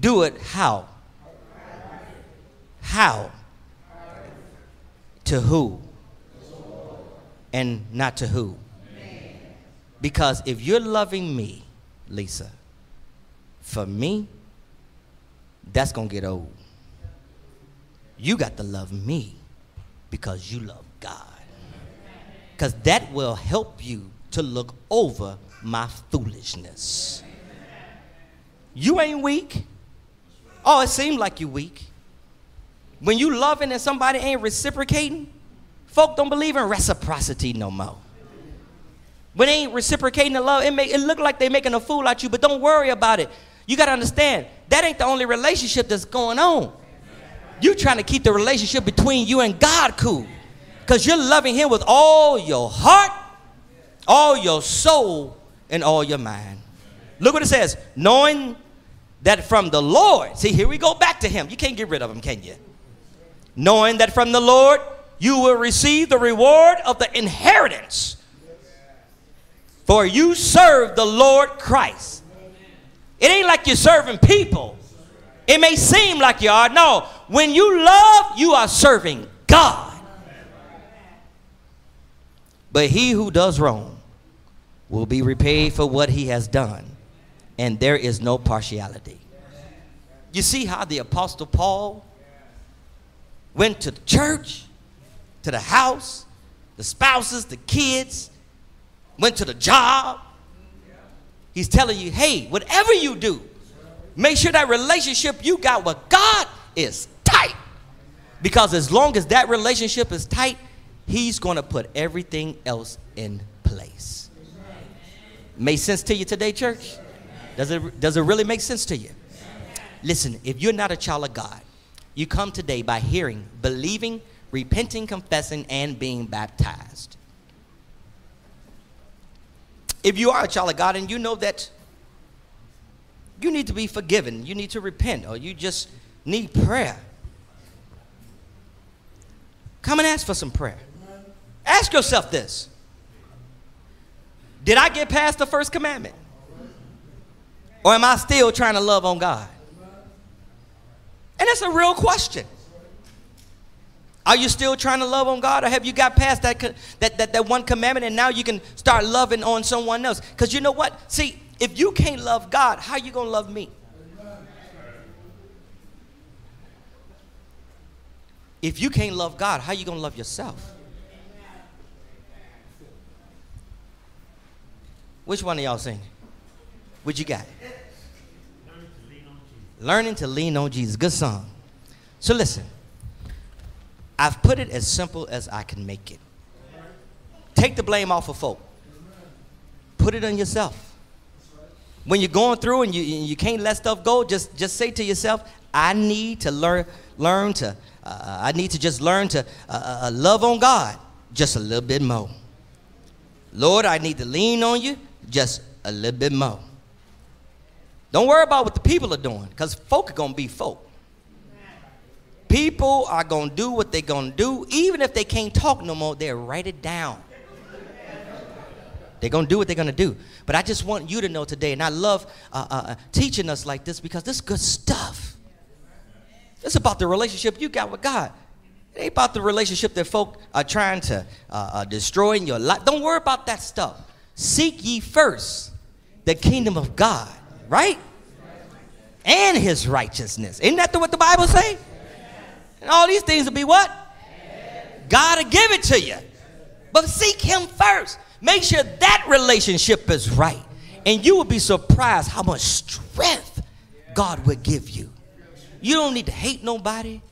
Do it how? How? To who? And not to who? Because if you're loving me, Lisa, for me, that's going to get old. You got to love me because you love God because that will help you to look over my foolishness. You ain't weak. Oh, it seems like you weak. When you loving and somebody ain't reciprocating, folk don't believe in reciprocity no more. When they ain't reciprocating the love, it, make, it look like they making a fool out you, but don't worry about it. You got to understand, that ain't the only relationship that's going on. You trying to keep the relationship between you and God cool because you're loving him with all your heart, all your soul, and all your mind. Look what it says knowing that from the Lord, see, here we go back to him. You can't get rid of him, can you? Knowing that from the Lord you will receive the reward of the inheritance. For you serve the Lord Christ. It ain't like you're serving people. It may seem like you are. No, when you love, you are serving God. But he who does wrong will be repaid for what he has done, and there is no partiality. You see how the Apostle Paul went to the church, to the house, the spouses, the kids, went to the job. He's telling you, hey, whatever you do, make sure that relationship you got with God is tight. Because as long as that relationship is tight, He's going to put everything else in place. Make sense to you today, church? Does it, does it really make sense to you? Listen, if you're not a child of God, you come today by hearing, believing, repenting, confessing, and being baptized. If you are a child of God and you know that you need to be forgiven, you need to repent, or you just need prayer, come and ask for some prayer. Ask yourself this Did I get past the first commandment? Or am I still trying to love on God? And that's a real question. Are you still trying to love on God, or have you got past that, that, that, that one commandment and now you can start loving on someone else? Because you know what? See, if you can't love God, how you going to love me? If you can't love God, how you going to love yourself? Which one of y'all sing? What you got? Learning to lean on Jesus. Good song. So listen, I've put it as simple as I can make it. Take the blame off of folk. Put it on yourself. When you're going through and you, you can't let stuff go, just, just say to yourself, I need to learn, learn to, uh, I need to just learn to uh, uh, uh love on God just a little bit more. Lord, I need to lean on you just a little bit more. Don't worry about what the people are doing, because folk are going to be folk. People are going to do what they're going to do. Even if they can't talk no more, they'll write it down. They're going to do what they're going to do. But I just want you to know today, and I love uh, uh, uh, teaching us like this because this is good stuff. It's about the relationship you got with God. It ain't about the relationship that folk are trying to uh, uh destroy in your life. Don't worry about that stuff. Seek ye first the kingdom of God, right? And his righteousness. Isn't that what the Bible say? And all these things will be what? God will give it to you. But seek him first. Make sure that relationship is right. And you will be surprised how much strength God will give you. You don't need to hate nobody.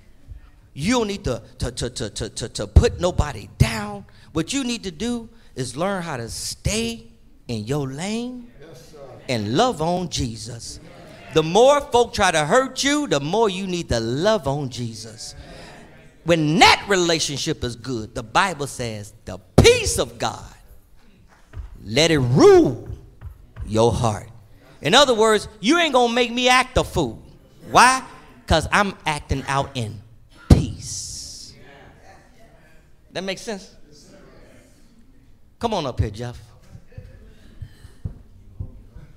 You don't need to, to, to, to, to, to, to put nobody down. What you need to do is learn how to stay in your lane and love on Jesus. The more folk try to hurt you, the more you need to love on Jesus. When that relationship is good, the Bible says the peace of God, let it rule your heart. In other words, you ain't gonna make me act a fool. Why? Because I'm acting out in peace. That makes sense? Come on up here, Jeff.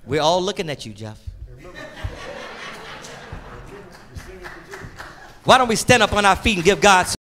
We're all looking at you, Jeff. Why don't we stand up on our feet and give God